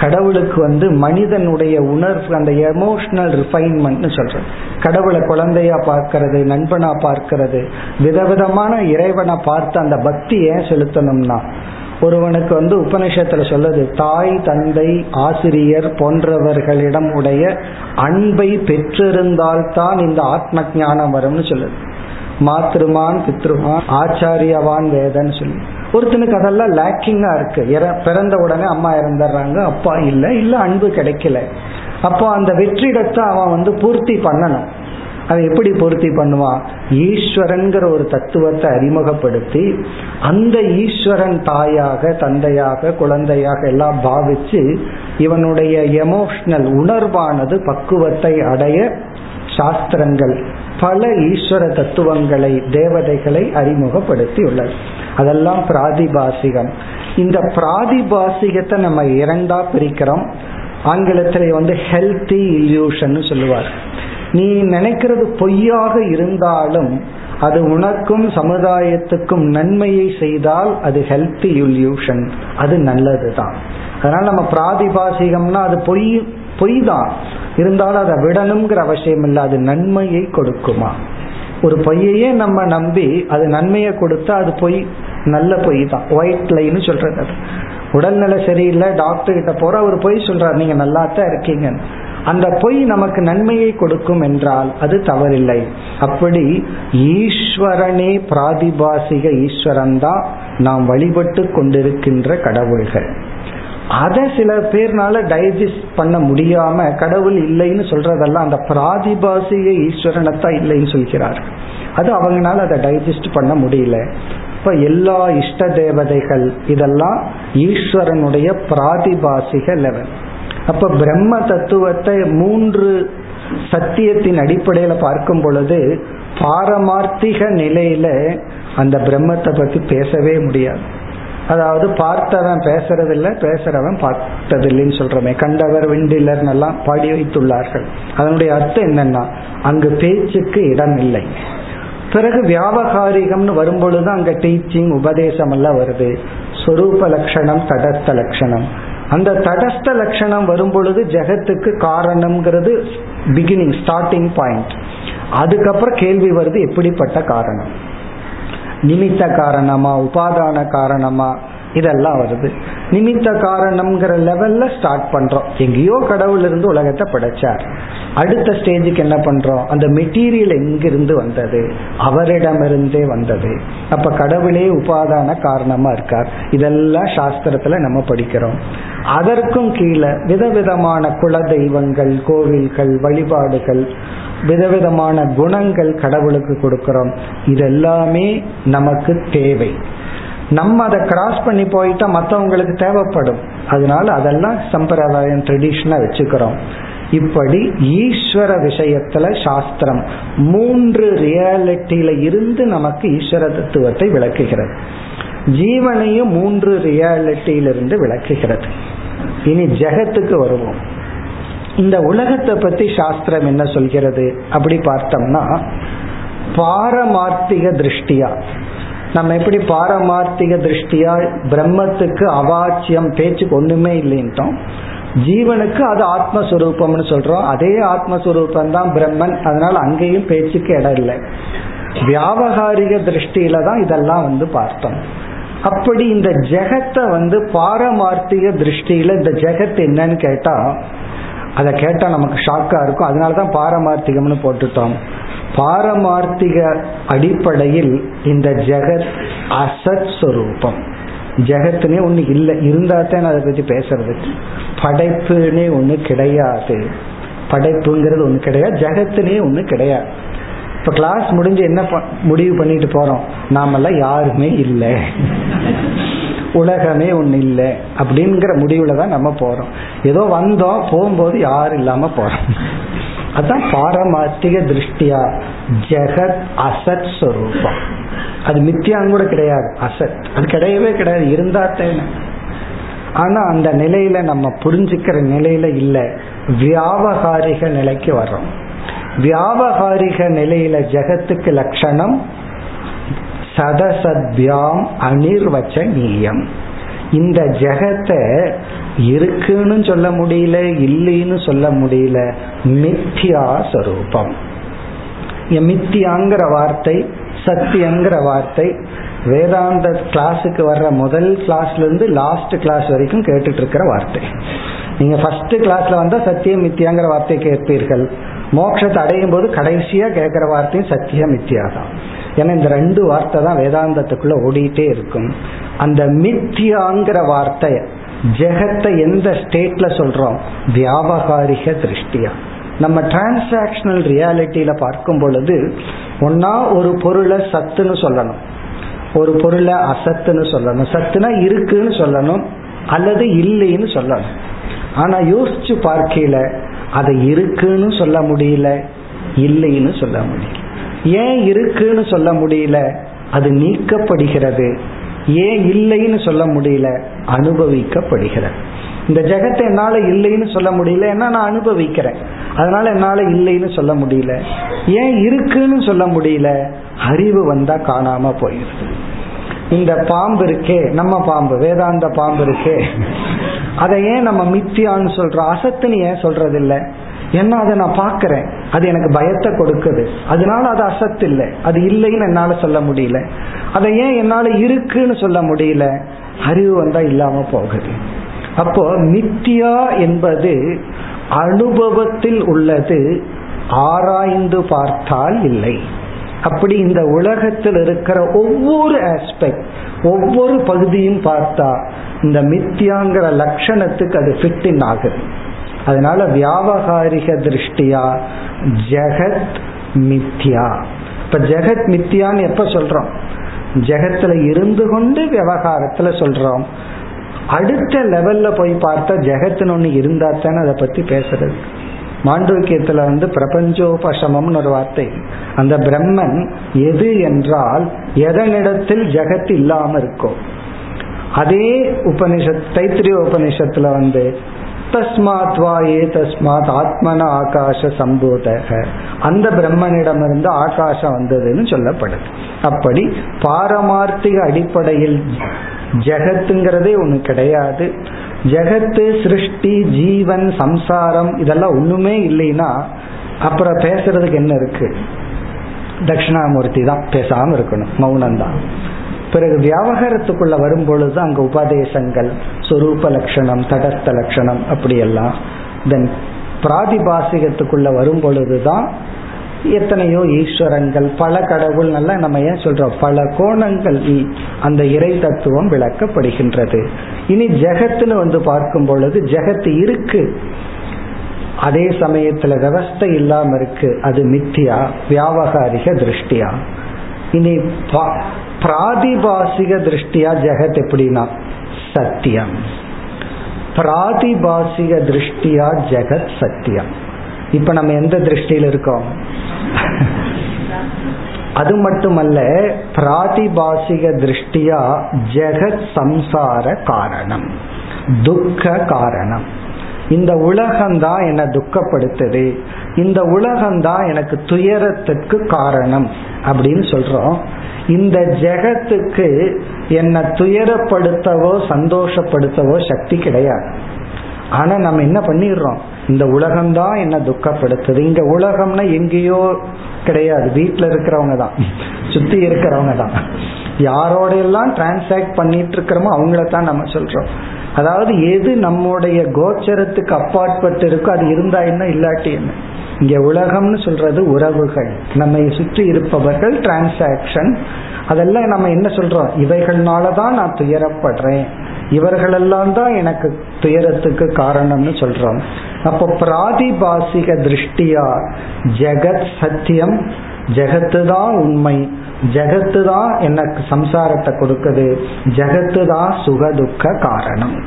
கடவுளுக்கு வந்து மனிதனுடைய உணர்வு அந்த எமோஷனல் ரிஃபைன்மெண்ட்னு சொல்றோம். கடவுளை குழந்தையா பார்க்கறது நண்பனா பார்க்கறது விதவிதமான இறைவனை பார்த்து அந்த பக்தி ஏன் செலுத்தணும்னா ஒருவனுக்கு வந்து உபநிஷத்துல சொல்லுது தாய் தந்தை ஆசிரியர் போன்றவர்களிடம் உடைய அன்பை பெற்றிருந்தால்தான் இந்த ஆத்ம ஞானம் வரும்னு சொல்லுது. மாத்திருமான் பித்ருமான் ஆச்சாரியவான் வேதன்னு சொல்லி ஒருத்தனுக்கு அதெல்லாம் லேக்கிங்கா இருக்கு. பிறந்த உடனே அம்மா இறந்துடுறாங்க அப்பா இல்லை இல்ல அன்பு கிடைக்கல. அப்போ அந்த வெற்றிடத்தை அவன் வந்து பூர்த்தி பண்ணணும். அதை எப்படி பூர்த்தி பண்ணுவான்? ஈஸ்வரன்கிற ஒரு தத்துவத்தை அறிமுகப்படுத்தி அந்த ஈஸ்வரன் தாயாக தந்தையாக குழந்தையாக எல்லாம் பாவிச்சு இவனுடைய எமோஷனல் உணர்வானது பக்குவத்தை அடைய சாஸ்திரங்கள் பல ஈஸ்வர தத்துவங்களை தேவதைகளை அறிமுகப்படுத்தி உள்ளது அதெல்லாம் பிராதிபாசிகம். இந்த பிராதிபாசிகத்தை நம்ம இரண்டா பிரிக்கிறோம். ஆங்கிலத்திலே வந்து ஹெல்த்தி இல்யூஷன் சொல்லுவார் நீ நினைக்கிறது பொய்யாக இருந்தாலும் அது உனக்கும் சமுதாயத்துக்கும் நன்மையை செய்தால் அது ஹெல்த்தி இல்யூஷன் அது நல்லதுதான். அதனால நம்ம பிராதிபாசிகம்னா அது பொய் பொய் தான் இருந்தாலும் அதை விடணுங்கிற அவசியம் இல்லை. அது நன்மையை கொடுக்குமா? ஒரு பொய்யையே நம்ம நம்பி அது நன்மையை கொடுத்தா அது பொய் நல்ல பொய் தான் ஒயிட் லைன்னு சொல்றது உடல்நிலை சரியில்லை டாக்டர் கிட்ட போற ஒரு பொய் சொல்றாரு. நீங்க நல்லா தான் இருக்கீங்க அந்த பொய் நமக்கு நன்மையை கொடுக்கும் என்றால் அது தவறில்லை. அப்படி ஈஸ்வரனே பிராதிபாசிக ஈஸ்வரன் தான் நாம் வழிபட்டு கொண்டிருக்கின்ற கடவுள்கள். அதை சில பேர்னால டைஜஸ்ட் பண்ண முடியாம கடவுள் இல்லைன்னு சொல்றதெல்லாம் அந்த பிராதிபாசிக ஈஸ்வரனத்தான் இல்லைன்னு சொல்கிறார். அது அவங்களால அதை டைஜஸ்ட் பண்ண முடியல. இப்ப எல்லா இஷ்ட தேவதைகள் இதெல்லாம் ஈஸ்வரனுடைய பிராதிபாசிக லெவல் அப்ப பிரம்ம தத்துவத்தை மூன்று சத்தியத்தின் அடிப்படையில பார்க்கும் பொழுது பாரமார்த்திக நிலையில அந்த பிரம்மத்தை பத்தி பேசவே முடியாது. அதாவது பார்த்தவன் பேசுறதில்ல பேசுறவன் பார்த்ததில்லைன்னு சொல்றமே. கண்டவர் விண்டிலர் எல்லாம் பாடி வைத்துள்ளார்கள். அதனுடைய அர்த்தம் என்னன்னா அங்கு பேச்சுக்கு இடம் இல்லை. பிறகு வியாபகாரிகம்னு வரும்பொழுது அங்க டீச்சிங் உபதேசம் எல்லாம் வருது. சொரூப லட்சணம் தடஸ்த லட்சணம். அந்த தடஸ்த லட்சணம் வரும் பொழுது ஜெகத்துக்கு காரணம்ங்கிறது பிகினிங் ஸ்டார்டிங் பாயிண்ட் அதுக்கப்புறம் கேள்வி வருது எப்படிப்பட்ட காரணம்? நிமித்த காரணமா உபாதான காரணமா? இதெல்லாம் வருது. நிமித்த காரணம்ங்கிற லெவல்ல ஸ்டார்ட் பண்றோம். எங்கேயோ கடவுள் இருந்து உலகத்தை படைச்சார். அடுத்த ஸ்டேஜுக்கு என்ன பண்றோம்? அந்த மெட்டீரியல் எங்கிருந்து வந்தது? அவரிடமிருந்தே வந்தது. அப்ப கடவுளே உபாதான காரணமா இருக்கார். இதெல்லாம் சாஸ்திரத்துல நம்ம படிக்கிறோம். அதற்கும் கீழே விதவிதமான குல தெய்வங்கள் கோவில்கள் வழிபாடுகள் விதவிதமான குணங்கள் கடவுளுக்கு கொடுக்கிறோம். இதெல்லாமே நமக்கு தேவை. நம்ம அதை கிராஸ் பண்ணி போயிட்டா மற்றவங்களுக்கு தேவைப்படும். அதனால அதெல்லாம் சம்பிரதாயம் ட்ரெடிஷனா வச்சுக்கிறோம். இப்படி ஈஸ்வர விஷயத்துல சாஸ்திரம் மூன்று ரியாலிட்டியில இருந்து நமக்கு ஈஸ்வர தத்துவத்தை விளக்குகிறது. ஜீவனையும் மூன்று ரியாலிட்டியிலிருந்து விளக்குகிறது. இனி ஜெகத்துக்கு வருவோம். இந்த உலகத்தை பத்தி சாஸ்திரம் என்ன சொல்கிறது? அப்படி பார்த்தோம்னா பாரமார்த்திக திருஷ்டியா. நம்ம எப்படி பாரமார்த்திக திருஷ்டியா பிரம்மத்துக்கு அவாச்சியம் பேச்சுக்கு ஒண்ணுமே இல்லைன்ட்டோம். ஜீவனுக்கு அது ஆத்மஸ்வரூபம்னு சொல்றோம். அதே ஆத்மஸ்வரூபம் தான் பிரம்மன். அதனால அங்கேயும் பேச்சுக்கு இடம் இல்லை. வியாபகாரிக திருஷ்டியில தான் இதெல்லாம் வந்து பார்த்தோம். அப்படி இந்த ஜெகத்தை வந்து பாரமார்த்திக திருஷ்டியில இந்த ஜெகத் என்னன்னு கேட்டா அதை கேட்டா நமக்கு ஷாக்கா இருக்கும். அதனாலதான் பாரமார்த்திகம்னு போட்டுட்டோம். பாரமார்த்திக அடிப்படையில் இந்த ஜெகத் அசத் ஸ்வரூபம் ஜெகத்துனே ஒன்று இல்லை. இருந்தால் தான் அதை பற்றி பேசுறதுக்கு படைப்புனே ஒன்று கிடையாது. படைப்புங்கிறது ஒன்று கிடையாது. ஜெகத்துனே ஒன்று கிடையாது. இப்போ கிளாஸ் முடிஞ்சு என்ன முடிவு பண்ணிட்டு போகிறோம் நாமெல்லாம் யாருமே இல்லை. உலகமே ஒன்று இல்லை. அப்படிங்கிற முடிவில் தான் நம்ம போகிறோம் ஏதோ வந்தோம் போகும்போது யாரும் இல்லாமல் போகிறோம் அதான் பாரமார்த்திக திருஷ்டியா. ஜெகத் அசத் ஸ்வரூபம் அது மித்தியான்னு கூட கிடையாது. அசத். அது கிடையவே கிடையாது. இருந்தா தேன ஆனா அந்த நிலையில நம்ம புரிஞ்சுக்கிற நிலையில இல்ல. வியாபகாரிக நிலைக்கு வர்றோம். வியாபகாரிக நிலையில ஜெகத்துக்கு லட்சணம் சதசத்யாம் அனிர்வச்சனீயம் இந்த ஜெகத்தை இருக்குன்னு சொல்ல முடியல இல்லைன்னு சொல்ல முடியல. மித்யா சொரூபம். மித்தியாங்கிற வார்த்தை சத்தியங்கிற வார்த்தை வேதாந்த கிளாஸுக்கு வர்ற முதல் கிளாஸ்ல இருந்து லாஸ்ட் கிளாஸ் வரைக்கும் கேட்டுட்டு இருக்கிற வார்த்தை. நீங்க ஃபர்ஸ்ட் கிளாஸ்ல வந்தா சத்தியம் மித்தியாங்கிற வார்த்தை கேட்பீர்கள். மோட்சத்தை அடையும் போது கடைசியா கேட்கிற வார்த்தையும் சத்தியம் மித்தியா தான். ஏன்னா இந்த ரெண்டு வார்த்தை தான் வேதாந்தத்துக்குள்ள ஓடிட்டே இருக்கும். அந்த மித்தியாங்கிற வார்த்தை ஜெகத்தை எந்த ஸ்டேட்ல சொல்றோம்? வியாபகாரிக திருஷ்டியா. நம்ம டிரான்சாக்சனல் ரியாலிட்டியில பார்க்கும் பொழுது ஒன்னா ஒரு பொருளை சத்துன்னு சொல்லணும். ஒரு பொருளை அசத்துன்னு சொல்லணும். சத்துனா இருக்குன்னு சொல்லணும் அல்லது இல்லைன்னு சொல்லணும். ஆனா யோசிச்சு பார்க்கையில அதை இருக்குன்னு சொல்ல முடியல இல்லைன்னு சொல்ல முடியல. ஏன் இருக்குன்னு சொல்ல முடியல? அது நீக்கப்படுகிறது. ஏன் இல்லைன்னு சொல்ல முடியல? அனுபவிக்கப்படுகிறது. இந்த ஜெகத்தை என்னால இல்லைன்னு சொல்ல முடியல. ஏன்னா நான் அனுபவிக்கிறேன். அதனால என்னால இல்லைன்னு சொல்ல முடியல. ஏன் இருக்குன்னு சொல்ல முடியல? அறிவு வந்தா காணாம போயிடுது. இந்த பாம்பு இருக்கே நம்ம பாம்பு வேதாந்த பாம்பு இருக்கே. அதை ஏன் நம்ம மித்தியான்னு சொல்றோம்? அசத்துன்னு ஏன் சொல்றது இல்லை ஏன்னா அதை நான் பார்க்கறேன். அது எனக்கு பயத்தை கொடுக்குது. அதனால அது அசத்து இல்லை அது இல்லைன்னு என்னால சொல்ல முடியல. அதை ஏன் என்னால இருக்குன்னு சொல்ல முடியல? அறிவு வந்தா இல்லாம போகுது. அப்போ மித்தியா என்பது அனுபவத்தில் உள்ளது ஆராய்ந்து பார்த்தால் இல்லை. அப்படி இந்த உலகத்தில் இருக்கிற ஒவ்வொரு ஆஸ்பெக்ட் ஒவ்வொரு பகுதியும் பார்த்தா இந்த மித்தியாங்கிற லட்சணத்துக்கு அது ஃபிட்டின் ஆகுது. அதனால வியாபகாரிக திருஷ்டியா? ஜெகத் மித்யா. இப்ப ஜெகத் மித்தியான்னு எப்ப சொல்றோம்? ஜெகத்துல இருந்து கொண்டு விவகாரத்துல சொல்றோம். அடுத்த லெவல்ல போய் பார்த்தா ஜெகத்துன்னு ஒண்ணு இருந்தா தானே அதை பத்தி பேசுறது. மாண்டூக்கியத்துல வந்து பிரபஞ்சோபசமம்னு ஒரு வார்த்தை. அந்த பிரம்மன் எது என்றால் எதனிடத்தில் ஜெகத் இல்லாம இருக்கும் அதே உபனிஷத் தைத்திரிய உபனிஷத்துல வந்து தஸ்மாத் வாயே தஸ்மாத் ஆத்மன ஆகாச சம்போதக அந்த பிரம்மனிடமிருந்து ஆகாசம் வந்ததுன்னு சொல்லப்படுது। அப்படி பாரமார்த்திக அடிப்படையில் ஜெகத்துங்கிறதே ஒன்று கிடையாது. ஜெகத்து சிருஷ்டி ஜீவன் சம்சாரம் இதெல்லாம் ஒண்ணுமே இல்லைன்னா அப்புறம் பேசுறதுக்கு என்ன இருக்கு? தட்சிணாமூர்த்தி தான் பேசாம இருக்கணும் மௌனம் தான் பிறகு வியாபகாரத்துக்குள்ள வரும் பொழுது அங்க உபதேசங்கள் சொரூப லட்சணம் தடஸ்த லட்சணம் அப்படியெல்லாம். தென் பிராதிபாசிகத்துக்குள்ள வரும் பொழுதுதான் எத்தனையோ ஈஸ்வரங்கள் பல கடவுள் நல்லா நம்ம ஏன் சொல்றோம்? பல கோணங்கள் அந்த இறை தத்துவம் விளக்கப்படுகின்றது. இனி ஜெகத்துன்னு வந்து பார்க்கும் பொழுது ஜெகத்து இருக்கு. அதே சமயத்துல விவஸ்தை இல்லாம இருக்கு. அது மித்தியா வியாபகாரிக திருஷ்டியா. இனி பிராதிபாசிக திருஷ்டியா ஜெகத் எப்படின்னா சத்தியம். பிராதிபாசிக திருஷ்டியா ஜெகத் சத்தியம். இப்ப நம்ம எந்த திருஷ்டியில் இருக்கோம்? அது மட்டுமல்ல பிராதிபாசிக திருஷ்டியா ஜெகத் சம்சார காரணம். துக்க காரணம். இந்த உலகம்தான் என்னை துக்கப்படுத்துது. இந்த உலகம்தான் எனக்கு துயரத்துக்கு காரணம் அப்படின்னு சொல்றோம். இந்த ஜெகத்துக்கு என்னை துயரப்படுத்தவோ சந்தோஷப்படுத்தவோ சக்தி கிடையாது. ஆனா நம்ம என்ன பண்ணிடுறோம்? இந்த உலகம்தான் என்ன துக்கப்படுத்துது. இங்க உலகம்னா எங்கேயோ கிடையாது. வீட்டில் இருக்கிறவங்க தான். சுத்தி இருக்கிறவங்க தான். யாரோட எல்லாம் டிரான்சாக்ட் பண்ணிட்டு இருக்கிறோமோ அவங்கள தான் நம்ம சொல்றோம். அதாவது எது நம்முடைய கோச்சரத்துக்கு அப்பாற்பட்டு இருக்கோ அது இருந்தா என்ன இல்லாட்டி என்ன? இங்க உலகம்னு சொல்றது உறவுகள். நம்மை சுற்றி இருப்பவர்கள் டிரான்சாக்சன் அதெல்லாம் நம்ம என்ன சொல்றோம்? இவைகள்னாலதான் நான் துயரப்படுறேன். இவர்களெல்லாம் தான் எனக்கு துயரத்துக்கு காரணம்னு சொல்றோம். அப்போ பிராதிபாசிக திருஷ்டியா? ஜெகத் சத்தியம். ஜெகத்து தான் உண்மை. ஜெகத்து தான் எனக்கு சம்சாரத்தை கொடுக்குது. ஜெகத்து தான் சுகதுக்க காரணம்.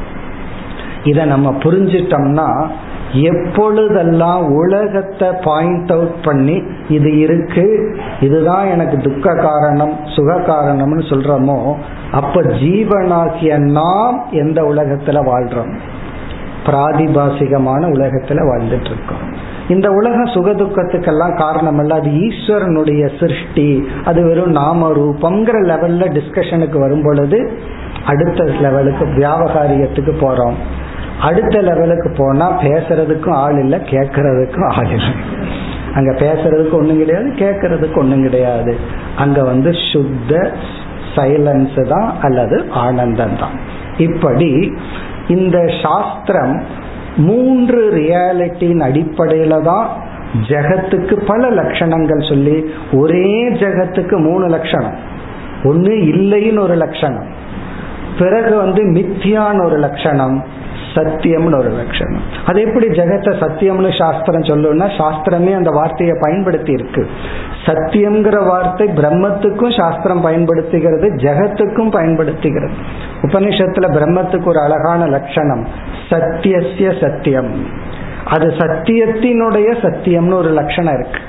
இதை நம்ம புரிஞ்சிட்டோம்னா எப்பொழுதெல்லாம் உலகத்தை பாயிண்ட் அவுட் பண்ணி இது இருக்கு இதுதான் எனக்கு துக்க காரணம் சுக காரணம்னு சொல்றோமோ அப்ப ஜீவனாகிய நாம் எந்த உலகத்துல வாழ்றோம்? பிராதிபாசிகமான உலகத்துல வாழ்ந்துட்டு இருக்கோம் இந்த உலகம் சுகதுக்கத்துக்கெல்லாம் காரணம் அல்ல அது ஈஸ்வரனுடைய சிருஷ்டி அது வெறும் நாம ரூபம்ங்கிற லெவல்ல டிஸ்கஷனுக்கு வரும் பொழுது அடுத்த லெவலுக்கு வியாபகாரியத்துக்கு போறோம். அடுத்த லெவலுக்கு போனா பேசுறதுக்கும் ஆள் இல்லை கேட்கறதுக்கும் ஆள் இல்லை. அங்க பேசுறதுக்கு ஒண்ணும் கிடையாது கேட்கறதுக்கு ஒண்ணும் கிடையாது. அங்க வந்து சுத்த சைலன்ஸ் தான் அல்லது ஆனந்தம் தான். இப்படி இந்த சாஸ்திரம் மூன்று ரியாலிட்டியின் அடிப்படையில தான் ஜெகத்துக்கு பல லட்சணங்கள் சொல்லி ஒரே ஜெகத்துக்கு மூணு லட்சணம். ஒன்னு இல்லைன்னு ஒரு லட்சணம். பிறகு வந்து மித்தியான்னு ஒரு லட்சணம். சத்தியம்னு ஒரு லட்சணம். அது எப்படி ஜெகத்தை சத்தியம்னு சாஸ்திரம் சொல்லுன்னா சாஸ்திரமே அந்த வார்த்தையை பயன்படுத்தி இருக்கு சத்தியம்ங்கிற வார்த்தை பிரம்மத்துக்கும் சாஸ்திரம் பயன்படுத்துகிறது ஜெகத்துக்கும் பயன்படுத்துகிறது. உபனிஷத்துல பிரம்மத்துக்கு ஒரு அழகான லட்சணம் சத்தியசிய சத்தியம். அது சத்தியத்தினுடைய சத்தியம்னு ஒரு லட்சணம் இருக்கு.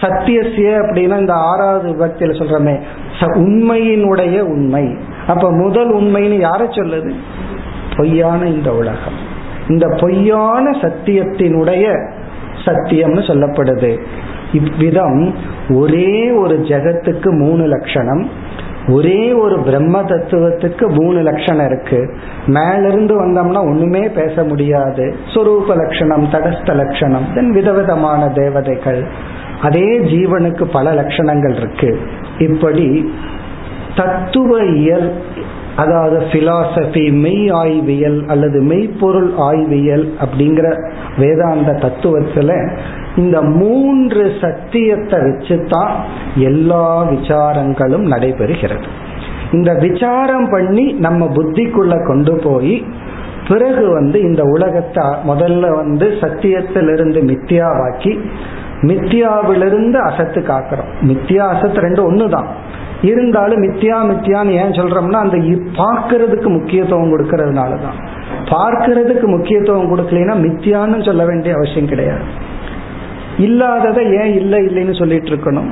சத்தியசிய அப்படின்னா இந்த ஆறாவது விபக்தியில சொல்றமே உண்மையினுடைய உண்மை. அப்ப முதல் உண்மைன்னு யார சொல்லுது? பொய்யான இந்த உலகம். இந்த பொய்யான சத்தியத்தினுடைய சத்தியம்னு சொல்லப்படுது. இவ்விதம் ஒரே ஒரு ஜெகத்துக்கு மூணு லட்சணம் ஒரே ஒரு பிரம்ம தத்துவத்துக்கு மூணு லட்சணம் இருக்கு. மேலிருந்து வந்தோம்னா ஒண்ணுமே பேச முடியாது. சொரூப லட்சணம் தடஸ்த லட்சணம் தென் விதவிதமான தேவதைகள். அதே ஜீவனுக்கு பல லட்சணங்கள் இருக்கு. இப்படி தத்துவ இயல் அதாவது பிலாசபி மெய் ஆய்வியல் அல்லது மெய்ப்பொருள் ஆய்வியல் அப்படிங்கிற வேதாந்த தத்துவத்துல இந்த மூன்று சத்தியத்தை வச்சுதான் எல்லா விசாரங்களும் நடைபெறுகிறது. இந்த விசாரம் பண்ணி நம்ம புத்திக்குள்ள கொண்டு போய் பிறகு வந்து இந்த உலகத்தை முதல்ல வந்து சத்தியத்திலிருந்து மித்தியாவாக்கி மித்தியாவிலிருந்து அசத்து காக்கிறோம். மித்தியா அசத்து ரெண்டு ஒன்று தான் இருந்தாலும் மித்தியா மித்தியான்னு ஏன் சொல்றோம்னா அந்த பார்க்கறதுக்கு முக்கியத்துவம் கொடுக்கறதுனால தான் பார்க்கறதுக்கு முக்கியத்துவம் கொடுக்கலைன்னா மித்தியான்னு சொல்ல வேண்டிய அவசியம் கிடையாது. இல்லாததை ஏன் இல்லை இல்லைன்னு சொல்லிட்டு இருக்கணும்.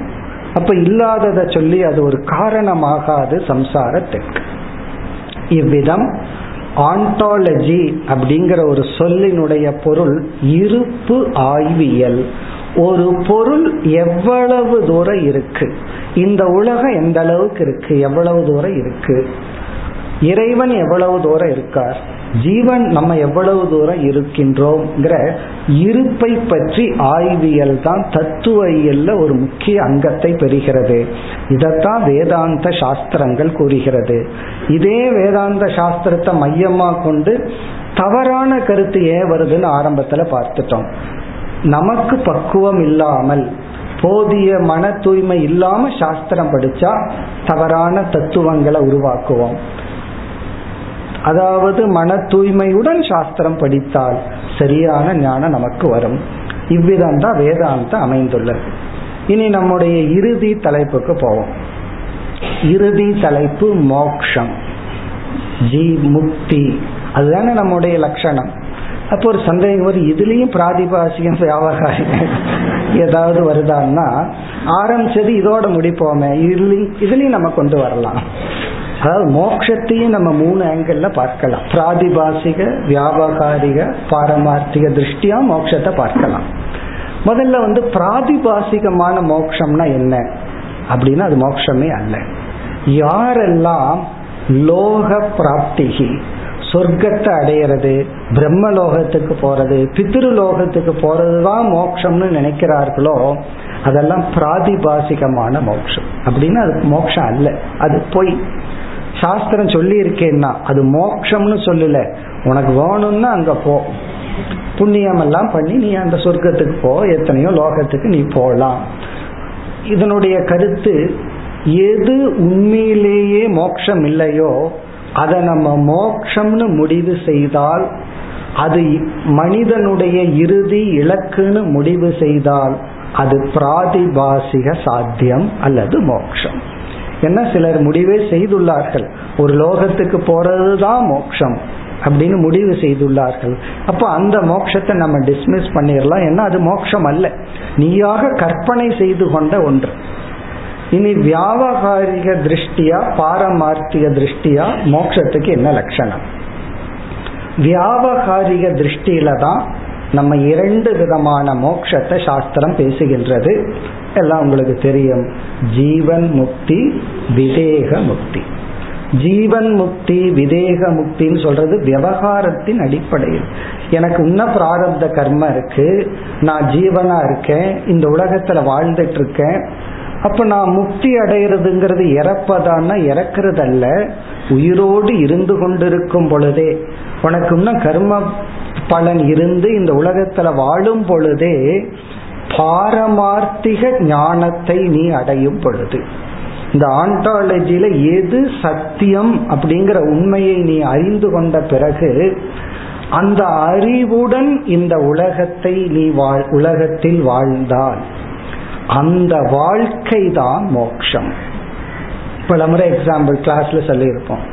அப்ப இல்லாததை சொல்லி அது ஒரு காரணமாகாது சம்சாரத்திற்கு இவ்விதம் ஆண்டாலஜி அப்படிங்கிற ஒரு சொல்லினுடைய பொருள் இருப்பு ஆய்வியல். ஒரு பொருள் எவ்வளவு தூரம் இருக்கு? இந்த உலகம் எந்த அளவுக்கு இருக்கு? எவ்வளவு தூரம் இருக்கு? இறைவன் எவ்வளவு தூரம் இருக்கார்? ஜீவன் நம்ம எவ்வளவு தூரம் இருக்கின்றோம்ங்கிற இருப்பை பற்றி ஆய்வியல் தான் தத்துவ இயல்ல ஒரு முக்கிய அங்கத்தை பெறுகிறது. இதத்தான் வேதாந்த சாஸ்திரங்கள் கூறுகிறது. இதே வேதாந்த சாஸ்திரத்தை மையமா கொண்டு தவறான கருத்து ஏன் வருதுன்னு ஆரம்பத்துல பார்த்துட்டோம். நமக்கு பக்குவம் இல்லாமல் போதிய மன தூய்மை இல்லாம சாஸ்திரம் படிச்சா தவறான தத்துவங்களை உருவாக்குவோம். அதாவது மன தூய்மையுடன் சாஸ்திரம் படித்தால் சரியான ஞானம் நமக்கு வரும். இவ்விதம் தான் வேதாந்தம் அமைந்துள்ளது. இனி நம்முடைய இறுதி தலைப்புக்கு போவோம். இறுதி தலைப்பு மோக்ஷம். ஜி முக்தி. அதுதானே நம்முடைய லட்சணம். அப்போ ஒரு சந்தேகம் வரும் இதுலயும் பிராதிபாசிகம் வியாபாரம் ஏதாவது வருதான்னா ஆரம்பிச்சது இதோட முடிப்போமே இதுலயும் இதுலயும் நம்ம கொண்டு வரலாம். அதாவது மோட்சத்தையும் நம்ம மூணு ஆங்கிள் பார்க்கலாம். பிராதிபாசிக வியாபகாரிக பாரமார்த்திக திருஷ்டியா மோட்சத்தை பார்க்கலாம். முதல்ல வந்து பிராதிபாசிகமான மோட்சம்னா என்ன? அப்படின்னா அது மோட்சமே அல்ல. யாரெல்லாம் லோக பிராப்திகி சொர்க்கத்தை அடையிறது பிரம்மலோகத்துக்கு போறது பித்ருலோகத்துக்கு போறதுதான் மோட்சம்னு நினைக்கிறார்களோ அதெல்லாம் பிராதிபாசிகமான மோட்சம் அப்படின்னு அது மோட்சம் அல்ல அது போய். சாஸ்திரம் சொல்லி இருக்கேன்னா அது மோட்சம்னு சொல்லல. உனக்கு வேணும்னா அங்க போ. புண்ணியம் எல்லாம் பண்ணி நீ அந்த சொர்க்கத்துக்கு போ எத்தனையோ லோகத்துக்கு நீ போகலாம் இதனுடைய கருத்து எது உண்மையிலேயே மோட்சம் இல்லையோ அதை நம்ம மோக்ஷம்னு முடிவு செய்தால் அது மனிதனுடைய இறுதி இலக்குன்னு முடிவு செய்தால் அது பிராதிபாசிக சாத்தியம் அல்லது மோக்ஷம். என்ன சிலர் முடிவே செய்துள்ளார்கள். ஒரு லோகத்துக்கு போறதுதான் மோக்ஷம் அப்படின்னு முடிவு செய்துள்ளார்கள். அப்போ அந்த மோட்சத்தை நம்ம டிஸ்மிஸ் பண்ணிடலாம். ஏன்னா அது மோட்சம் அல்ல. நீயாக கற்பனை செய்து கொண்ட ஒன்று. இனி வியாபகாரிக திருஷ்டியா பாரமார்த்திக திருஷ்டியா மோட்சத்துக்கு என்ன லட்சணம்? வியாபகாரிக திருஷ்டியில தான் நம்ம இரண்டு விதமான மோட்சத்தை சாஸ்திரம் பேசுகின்றது. எல்லாம் உங்களுக்கு தெரியும். ஜீவன் முக்தி விதேக முக்தி. ஜீவன் முக்தி விதேக முக்தின்னு சொல்றது விவகாரத்தின் அடிப்படையில். எனக்கு இன்ன பிராரப்த கர்மம் இருக்கு. நான் ஜீவனா இருக்கேன். இந்த உலகத்துல வாழ்ந்துட்டு இருக்கேன். அப்ப நான் முக்தி அடைகிறதுங்கிறது இறப்பதான்னா இறக்கிறது அல்ல உயிரோடு இருந்து கொண்டிருக்கும் பொழுதே. உனக்கும்னா கர்ம பலன் இருந்து இந்த உலகத்துல வாழும் பொழுதே பாரமார்த்திக ஞானத்தை நீ அடையும் பொழுது. இந்த ஆண்டாலஜியில எது சத்தியம் அப்படிங்கிற உண்மையை நீ அறிந்து கொண்ட பிறகு அந்த அறிவுடன் இந்த உலகத்தை நீ வாழ் உலகத்தில் வாழ்ந்தால். அந்த வாழ்க்கை தான் மோக்ஷம். பல முறை எக்ஸாம்பிள் கிளாஸ்ல சொல்லியிருப்போம்.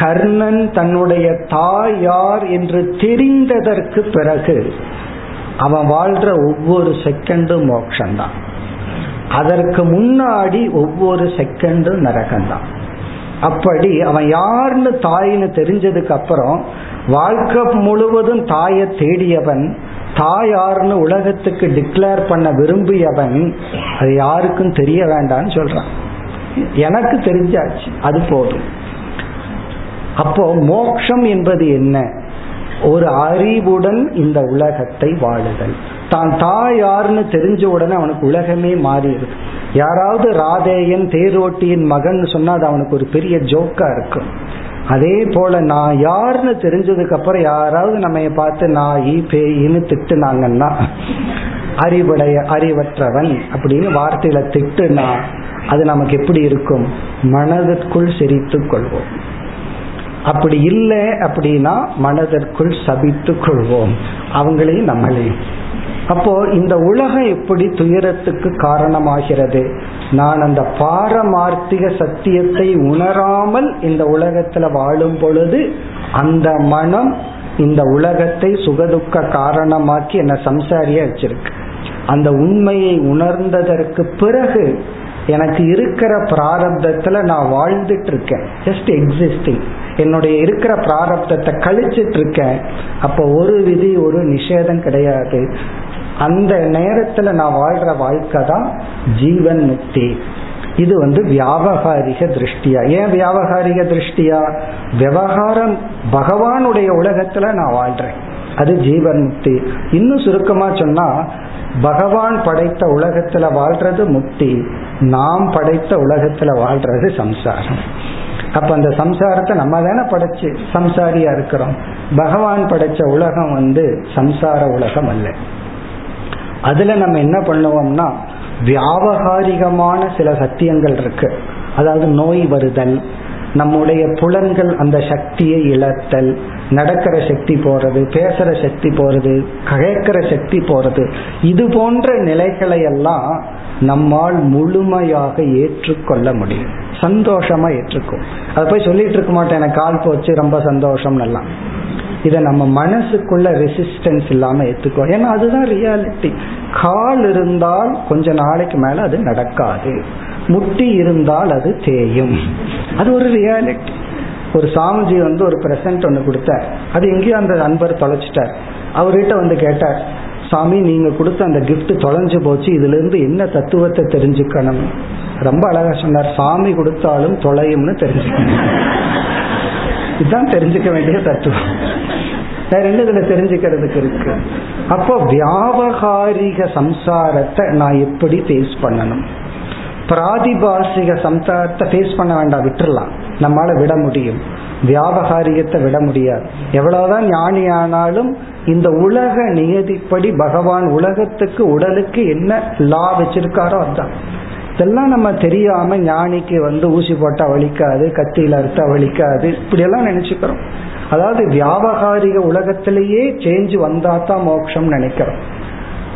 கர்ணன் தன்னுடைய தாய் யார் என்று தெரிந்ததற்கு பிறகு அவன் வாழ்ற ஒவ்வொரு செகண்டும் மோக்ஷந்தான். அதற்கு முன்னாடி ஒவ்வொரு செகண்டும் நரகம்தான் அப்படி அவன் யாருன்னு தாயின்னு தெரிஞ்சதுக்கு அப்புறம் வாழ்க்கை முழுவதும் தாயை தேடியவன் தாயார்னு உலகத்துக்கு டிக்ளேர் பண்ண விரும்பியவன் அது யாருக்கும் தெரிய வேண்டாம்னு சொல்றான். எனக்கு தெரிஞ்சாச்சு அது போதும். அப்போ மோக்ஷம் என்பது என்ன? ஒரு அறிவுடன் இந்த உலகத்தை வாழுதல். தான் தாயார்னு தெரிஞ்ச உடனே அவனுக்கு உலகமே மாறிடுது. யாராவது ராதேயன் தேரோட்டியின் மகன் சொன்னா அது அவனுக்கு ஒரு பெரிய ஜோக்கா இருக்கும். அதே போல நான் யாருன்னு தெரிஞ்சதுக்கு அப்புறம் யாராவது நம்ம பார்த்து நாயி பேயின்னு திட்டுனாங்கன்னா அறிவுடைய அறிவற்றவன் அப்படின்னு வார்த்தையில திட்டுனா அது நமக்கு எப்படி இருக்கும்? மனதிற்குள் சிரித்து கொள்வோம். அப்படி இல்லை அப்படின்னா மனதிற்குள் சபித்து கொள்வோம். அவங்களையும் நம்மளையும். அப்போ இந்த உலகம் எப்படி துயரத்துக்கு காரணமாகிறது? நான் அந்த பாரமார்த்திக சத்தியத்தை உணராமல் இந்த உலகத்துல வாழும் பொழுது அந்த மனம் இந்த உலகத்தை சுகதுக்க காரணமாக்கி என்ன சம்சாரியா வச்சிருக்கு. அந்த உண்மையை உணர்ந்ததற்கு பிறகு எனக்கு இருக்கிற பிராரப்தத்துல நான் வாழ்ந்துட்டு இருக்கேன் ஜஸ்ட் எக்ஸிஸ்டிங் என்னுடைய இருக்கிற பிராரப்தத்தை கழிச்சிட்டு இருக்கேன் அப்போ ஒரு விதி ஒரு நிஷேதம் கிடையாது. அந்த நேரத்துல நான் வாழ்ற வாழ்க்கை தான் ஜீவன் முக்தி. இது வந்து வியாபகாரிக திருஷ்டியா? ஏன் வியாபகாரிக திருஷ்டியா? விவகாரம் பகவானுடைய உலகத்துல நான் வாழ்றேன். அது ஜீவன் முக்தி. இன்னும் சுருக்கமா சொன்னா பகவான் படைத்த உலகத்துல வாழ்றது முக்தி நாம் படைத்த உலகத்துல வாழ்றது சம்சாரம். அப்ப அந்த சம்சாரத்தை நம்ம தானே படைச்சு சம்சாரியா இருக்கிறோம். பகவான் படைச்ச உலகம் வந்து சம்சார உலகம் அல்ல. அதுல நம்ம என்ன பண்ணுவோம்னா வியாபகாரிகமான சில சத்தியங்கள் இருக்கு. அதாவது நோய் வருதல் நம்முடைய புலன்கள் அந்த சக்தியை இழத்தல் நடக்கிற சக்தி போறது பேசுற சக்தி போறது கேட்கிற சக்தி போறது இது போன்ற நிலைகளை எல்லாம் நம்மால் முழுமையாக ஏற்றுக்கொள்ள முடியும். சந்தோஷமா ஏற்றுக்கும். அதை போய் சொல்லிட்டு இருக்க மாட்டேன் எனக்கு கால் போச்சு ரொம்ப சந்தோஷம் எல்லாம் இதை நம்ம மனசுக்குள்ள ரெசிஸ்டன்ஸ் இல்லாம ஏத்துக்கோ ஏன்னா அதுதான் ரியாலிட்டி கால் இருந்தால் கொஞ்ச நாளைக்கு மேல அது நடக்காது. முட்டி இருந்தால் அது தேயும். அது ஒரு ரியாலிட்டி ஒரு சாமிஜி வந்து ஒரு பிரசன்ட் ஒன்று கொடுத்தார். அது எங்கேயோ அந்த நண்பர் தொலைச்சிட்டார். அவர்கிட்ட வந்து கேட்டார் சாமி நீங்க கொடுத்த அந்த கிஃப்ட் தொலைஞ்சு போச்சு. இதுல இருந்து என்ன தத்துவத்தை தெரிஞ்சுக்கணும்? ரொம்ப அழகா சொன்னார் சாமி கொடுத்தாலும் தொலையும்னு தெரிஞ்சுக்கணும். இதுதான் தெரிஞ்சுக்க வேண்டிய தத்துவம். வேற என்ன இதுல தெரிஞ்சுக்கிறதுக்கு இருக்கு? அப்போ வியாபகாரிக சம்சாரத்தை நான் எப்படி ஃபேஸ் பண்ணணும்? பிராதிபாசிக சம்சாரத்தை ஃபேஸ் பண்ண வேண்டாம் விட்டுறலாம். நம்மால விட முடியும். வியாபகாரியத்தை விட முடியாது. எவ்வளவுதான் ஞானி ஆனாலும் இந்த உலக நியதிப்படி பகவான் உலகத்துக்கு உடலுக்கு என்ன லா வச்சிருக்காரோ அதுதான் இதெல்லாம் நம்ம தெரியாம ஞானிக்கு வந்து ஊசி போட்டா வலிக்காது கத்தியில அறுத்தா வலிக்காது இப்படியெல்லாம் நினைச்சுக்கிறோம். அதாவது வியாபகாரிக உலகத்திலேயே சேஞ்ச் வந்தா தான் மோட்சம் நினைக்கிறோம்.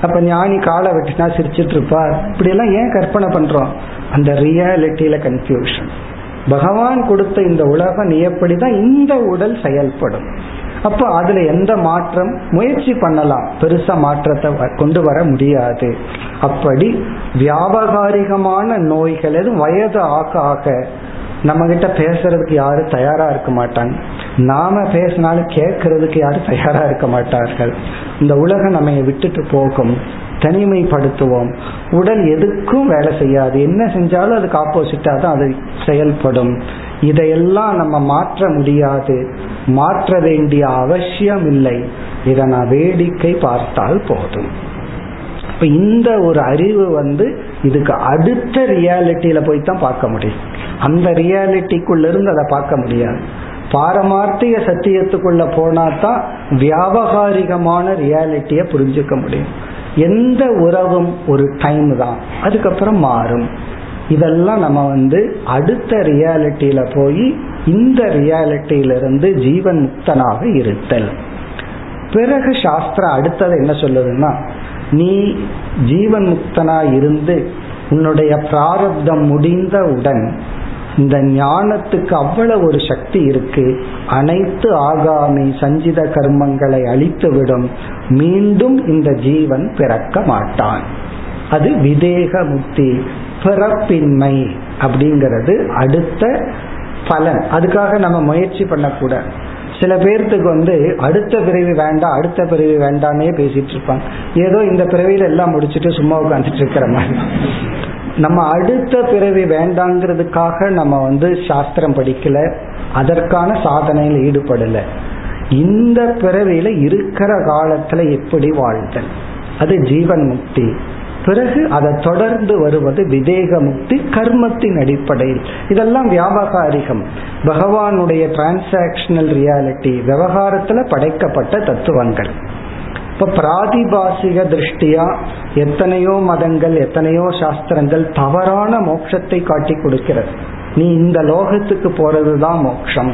அப்ப ஞானி காலை வெட்டினா சிரிச்சிட்டு இருப்பார் இப்படி எல்லாம் ஏன் கற்பனை பண்றோம்? அந்த ரியாலிட்டியில கன்ஃபியூஷன் பகவான் கொடுத்த இந்த உலகம் எப்படிதான் இந்த உடல் செயல்படும். அப்போ அதுல எந்த மாற்றம்? முயற்சி பண்ணலாம். பெருசா மாற்றத்தை கொண்டு வர முடியாது. அப்படி வியாபகாரிகமான நோய்கள் எதுவும் வயது ஆக ஆக நம்ம கிட்ட பேசுறதுக்கு யாரும் தயாரா இருக்க மாட்டாங்க. நாம பேசினாலும் கேட்கறதுக்கு யாரும் தயாரா இருக்க மாட்டார்கள். இந்த உலகம் நம்ம விட்டுட்டு போகும். தனிமைப்படுத்துவோம். உடல் எதுக்கும் வேலை செய்யாது. என்ன செஞ்சாலும் அதுக்கு ஆப்போசிட்டா தான் அது செயல்படும். இதையெல்லாம் நம்ம மாற்ற முடியாது. மாற்ற வேண்டிய அவசியம் இல்லை. இதை நான் வேடிக்கை பார்த்தால் போதும். இப்ப இந்த ஒரு அறிவு வந்து இதுக்கு அடுத்த ரியாலிட்டியில போய் தான் பார்க்க முடியும். அந்த ரியாலிட்டிக்குள்ள இருந்து அதை பார்க்க முடியாது. பாரமார்த்திக சத்தியத்துக்குள்ள போனா தான் வியாபகாரிகமான ரியாலிட்டிய புரிஞ்சுக்க முடியும். எந்த உறவும் ஒரு டைம் தான். அதுக்கப்புறம் மாறும். இதெல்லாம் நம்ம வந்து அடுத்த ரியாலிட்டியில போய் இந்த ரியாலிட்டியிலிருந்து ஜீவன் முக்தனாக இருத்தல். பிறகு சாஸ்திரம் அடுத்தது என்ன சொல்லுதுன்னா நீ ஜீவன் முக்தனா இருந்து உன்னுடைய பிராரப்தம் முடிந்தவுடன் இந்த ஞானத்துக்கு அவ்வளவு ஒரு சக்தி இருக்கு. அனைத்து ஆகாமி சஞ்சித கர்மங்களை அழித்துவிடும். மீண்டும் இந்த ஜீவன் பிறக்க மாட்டான். அது விதேக முக்தி பிறப்பின்மை அப்படிங்கிறது அடுத்த பலன். அதுக்காக நம்ம முயற்சி பண்ணக்கூடாது. சில பேர்த்துக்கு வந்து அடுத்த பிறவி வேண்டாம் அடுத்த பிறவி வேண்டாம்னே பேசிட்டு இருப்பாங்க. ஏதோ இந்த பிறவியில எல்லாம் முடிச்சுட்டு சும்மா உட்காந்துட்டு இருக்கிற மாதிரி. நம்ம அடுத்த பிறவி வேண்டாங்கிறதுக்காக நம்ம வந்து சாஸ்திரம் படிக்கல. அதற்கான சாதனையில் ஈடுபடல. இந்த பிறவியில இருக்கிற காலத்துல எப்படி வாழ்தல்? அது ஜீவன் முக்தி பிறகு அதை தொடர்ந்து வருவது விதேக முக்தி கர்மத்தின் அடிப்படையில். இதெல்லாம் வியாபகாரிகம் பகவானுடைய டிரான்சாக்சனல் ரியாலிட்டி விவகாரத்துல படைக்கப்பட்ட தத்துவங்கள். இப்ப பிராதிபாசிக திருஷ்டியா எத்தனையோ மதங்கள் எத்தனையோ சாஸ்திரங்கள் தவறான மோட்சத்தை காட்டி கொடுக்கிறது. நீ இந்த லோகத்துக்கு போறதுதான் மோட்சம்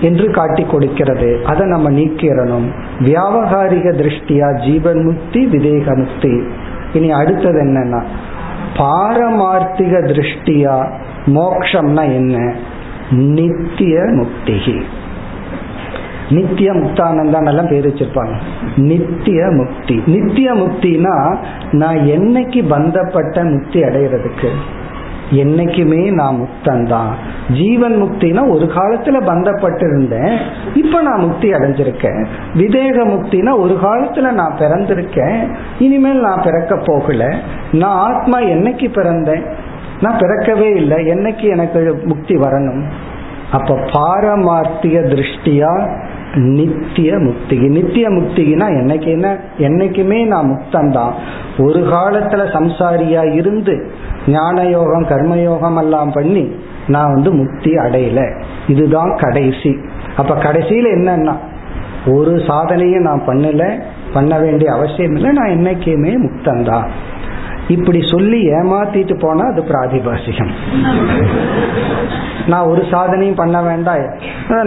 என்று காட்டி கொடுக்கிறது. அதை நம்ம நீக்கிறணும் வியாபகாரிக திருஷ்டியா ஜீவன் முக்தி விதேக முக்தி இனி அடுத்தது என்னன்னா பாரமார்த்திக திருஷ்டியா மோக்ஷம்னா என்ன? நித்திய முக்திகி. நித்திய முக்தானந்தான் எல்லாம் பேர் வச்சிருப்பாங்க. நித்திய முக்தி. நித்திய முக்தினா நான் என்னைக்கு பந்தப்பட்ட முக்தி அடைகிறதுக்கு என்னைக்குமே நான் முக்தந்தான் ஜீவன் முக்தினா ஒரு காலத்துல பந்தப்பட்டிருந்தேன் இப்ப நான் முக்தி அடைஞ்சிருக்கேன். விதேக முக்தினா ஒரு காலத்துல நான் பிறந்திருக்கேன் இனிமேல் நான் பிறக்க போகல. நான் ஆத்மா என்னைக்கு பிறந்தேன்? நான் பிறக்கவே இல்லை. என்னைக்கு எனக்கு முக்தி வரணும்? அப்ப பாரமார்த்திய திருஷ்டியா நித்திய முக்திகி. நித்திய முக்திகினா என்னைக்கு என்ன என்னைக்குமே நான் முக்தந்தான் ஒரு காலத்துல சம்சாரியா இருந்து ஞான யோகம் கர்மயோகம் எல்லாம் பண்ணி நான் வந்து முக்தி அடையல. இதுதான் கடைசி. அப்ப கடைசியில என்னன்னா ஒரு சாதனையும் நான் பண்ணல பண்ண வேண்டிய அவசியம் இல்லை நான் என்னைக்குமே முக்தந்தான் இப்படி சொல்லி ஏமாத்திட்டு போனா அது பிராதிபாசிகம். நான் ஒரு சாதனையும் பண்ண வேண்டாம்.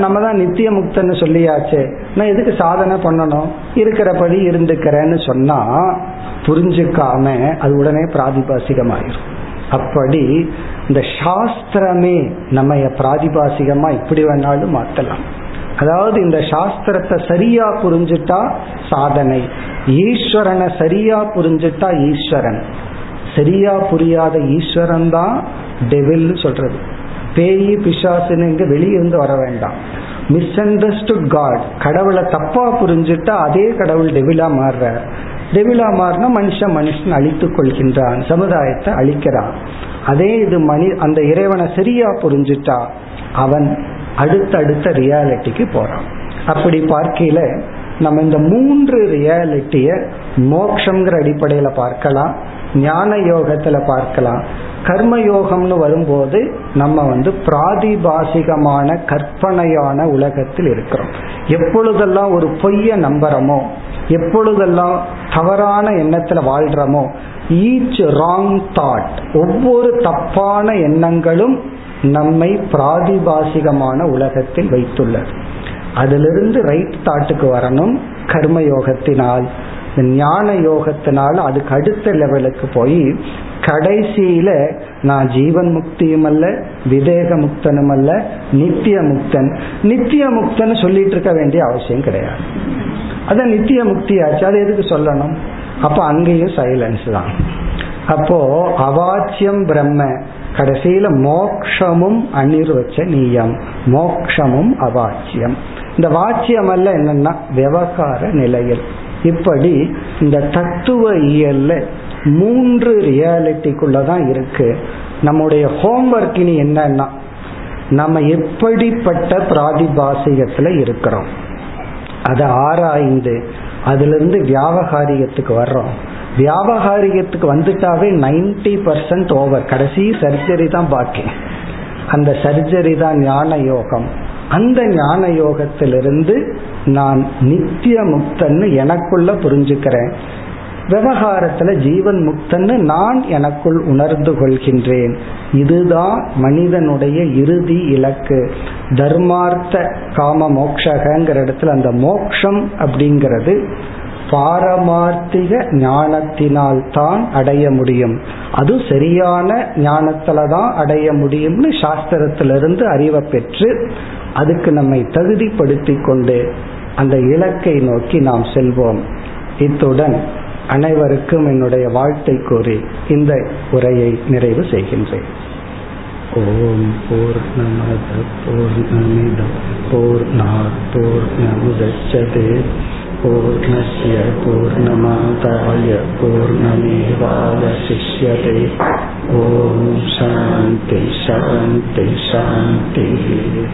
நம்ம தான் நித்திய முக்தன்னு சொல்லியாச்சு. நான் எதுக்கு சாதனை பண்ணணும்? இருக்கிறபடி இருந்துக்கிறேன்னு சொன்னா புரிஞ்சுக்காம அது உடனே பிராதிபாசிகம் ஆயிரும் அப்படி இந்த சாஸ்திரமே நம்ம பிராதிபாசிகமா இப்படி வேணாலும் மாத்தலாம். அதாவது இந்த சாஸ்திரத்தை சரியா புரிஞ்சுட்டா சாதனை. ஈஸ்வரனை சரியா புரிஞ்சுட்டா ஈஸ்வரன். சரியா புரியாத ஈஸ்வரன் தான் டெவில் சொல்றது. பேயி பிசாசுன்னு வெளியே வெளியிருந்து வர வேண்டாம். மிஸ் அண்டர்ஸ்டுட் காட் கடவுளை தப்பா புரிஞ்சுட்டா அதே கடவுள் டெவிலா மாறுற. டெவிலா மாறினா மனுஷன் மனுஷன் அழித்துக் கொள்கின்றான் சமுதாயத்தை அழிக்கிறான். அதே இது மனி அந்த இறைவனை சரியா புரிஞ்சுட்டா அவன் அடுத்தடுத்த ரியாலிட்டிக்கு போறான். அப்படி பார்க்கையில நம்ம இந்த மூன்று ரியாலிட்டிய மோக்ஷங்கிற அடிப்படையில பார்க்கலாம். ஞான யோகத்துல பார்க்கலாம். கர்ம யோகம்னு வரும்போது நம்ம வந்து பிராதிபாசிகமான கற்பனையான உலகத்தில் இருக்கிறோம். எப்பொழுதெல்லாம் ஒரு பொய்ய நம்புறமோ எப்பொழுதெல்லாம் தவறான எண்ணத்துல வாழ்றமோ ஈச் ராங் தாட் ஒவ்வொரு தப்பான எண்ணங்களும் நம்மை பிராதிபாசிகமான உலகத்தில் வைத்துள்ளது. அதிலிருந்து ரைட் தாட்டுக்கு வரணும் கர்ம யோகத்தினால் ஞான யோகத்தினால் அதுக்கு அடுத்த லெவலுக்கு போய் கடைசியில நான் ஜீவன் முக்தியும் அல்ல விதேக முக்தனும் அல்ல நித்திய முக்தன். நித்திய முக்தன் சொல்லிட்டு இருக்க வேண்டிய அவசியம் கிடையாது. அத நித்திய முக்தி ஆச்சு அது எதுக்கு சொல்லணும்? அப்ப அங்கேயும் சைலன்ஸ் தான். அப்போ அவாச்சியம் பிரம்ம கடைசியில மோக்ஷமும் அனிர்வச்ச நீயம். மோக்ஷமும் அவாச்சியம். இந்த வாச்சியம் அல்ல என்னன்னா விவகார நிலையில். இப்படி இந்த தத்துவ இயல்ல மூன்று ரியாலிட்டிக்குள்ளதான் இருக்கு. நம்முடைய ஹோம்ஒர்க் இனி என்னன்னா நம்ம எப்படிப்பட்ட பிராதிபாசிகத்துல இருக்கிறோம். அதை ஆராய்ந்து அதுலேருந்து வியாபகாரிகத்துக்கு வர்றோம். வியாபகாரிகத்துக்கு வந்துட்டாவே நைன்டி பர்சன்ட் ஓவர் கடைசி சர்ஜரி தான் பாக்கி. அந்த சர்ஜரி தான் ஞான யோகம் அந்த ஞான யோகத்திலிருந்து நான் நித்திய முக்தன்னு எனக்குள்ள புரிஞ்சுக்கிறேன். விவகாரத்துல ஜீவன் முக்தன்னு நான் எனக்குள் உணர்ந்து கொள்கின்றேன். இதுதான் மனிதனுடைய இறுதி இலக்கு. தர்மார்த்த காம மோக்ஷகங்கிற இடத்துல அந்த மோக்ஷம் அப்படிங்கிறது பாரமார்த்திக ஞானத்தினால் தான் அடைய முடியும். அது சரியான ஞானத்துல தான் அடைய முடியும்னு சாஸ்திரத்திலிருந்து அறிவை பெற்று அதுக்கு நம்மை தகுதிப்படுத்தி கொண்டு அந்த இலக்கை நோக்கி நாம் செல்வோம். இத்துடன் அனைவருக்கும் என்னுடைய வாழ்த்தை கூறி இந்த உரையை நிறைவு செய்கின்றேன். ஓம் போர் நமத பூர்ணமிதம் பூர்ணாத் பூர்ணமுதச்சதே. பூர்ணஸ்ய பூர்ணமாதாய பூர்ணமேவாவசிஷ்யதே. ஓம் சாந்தி சாந்தி சாந்தி.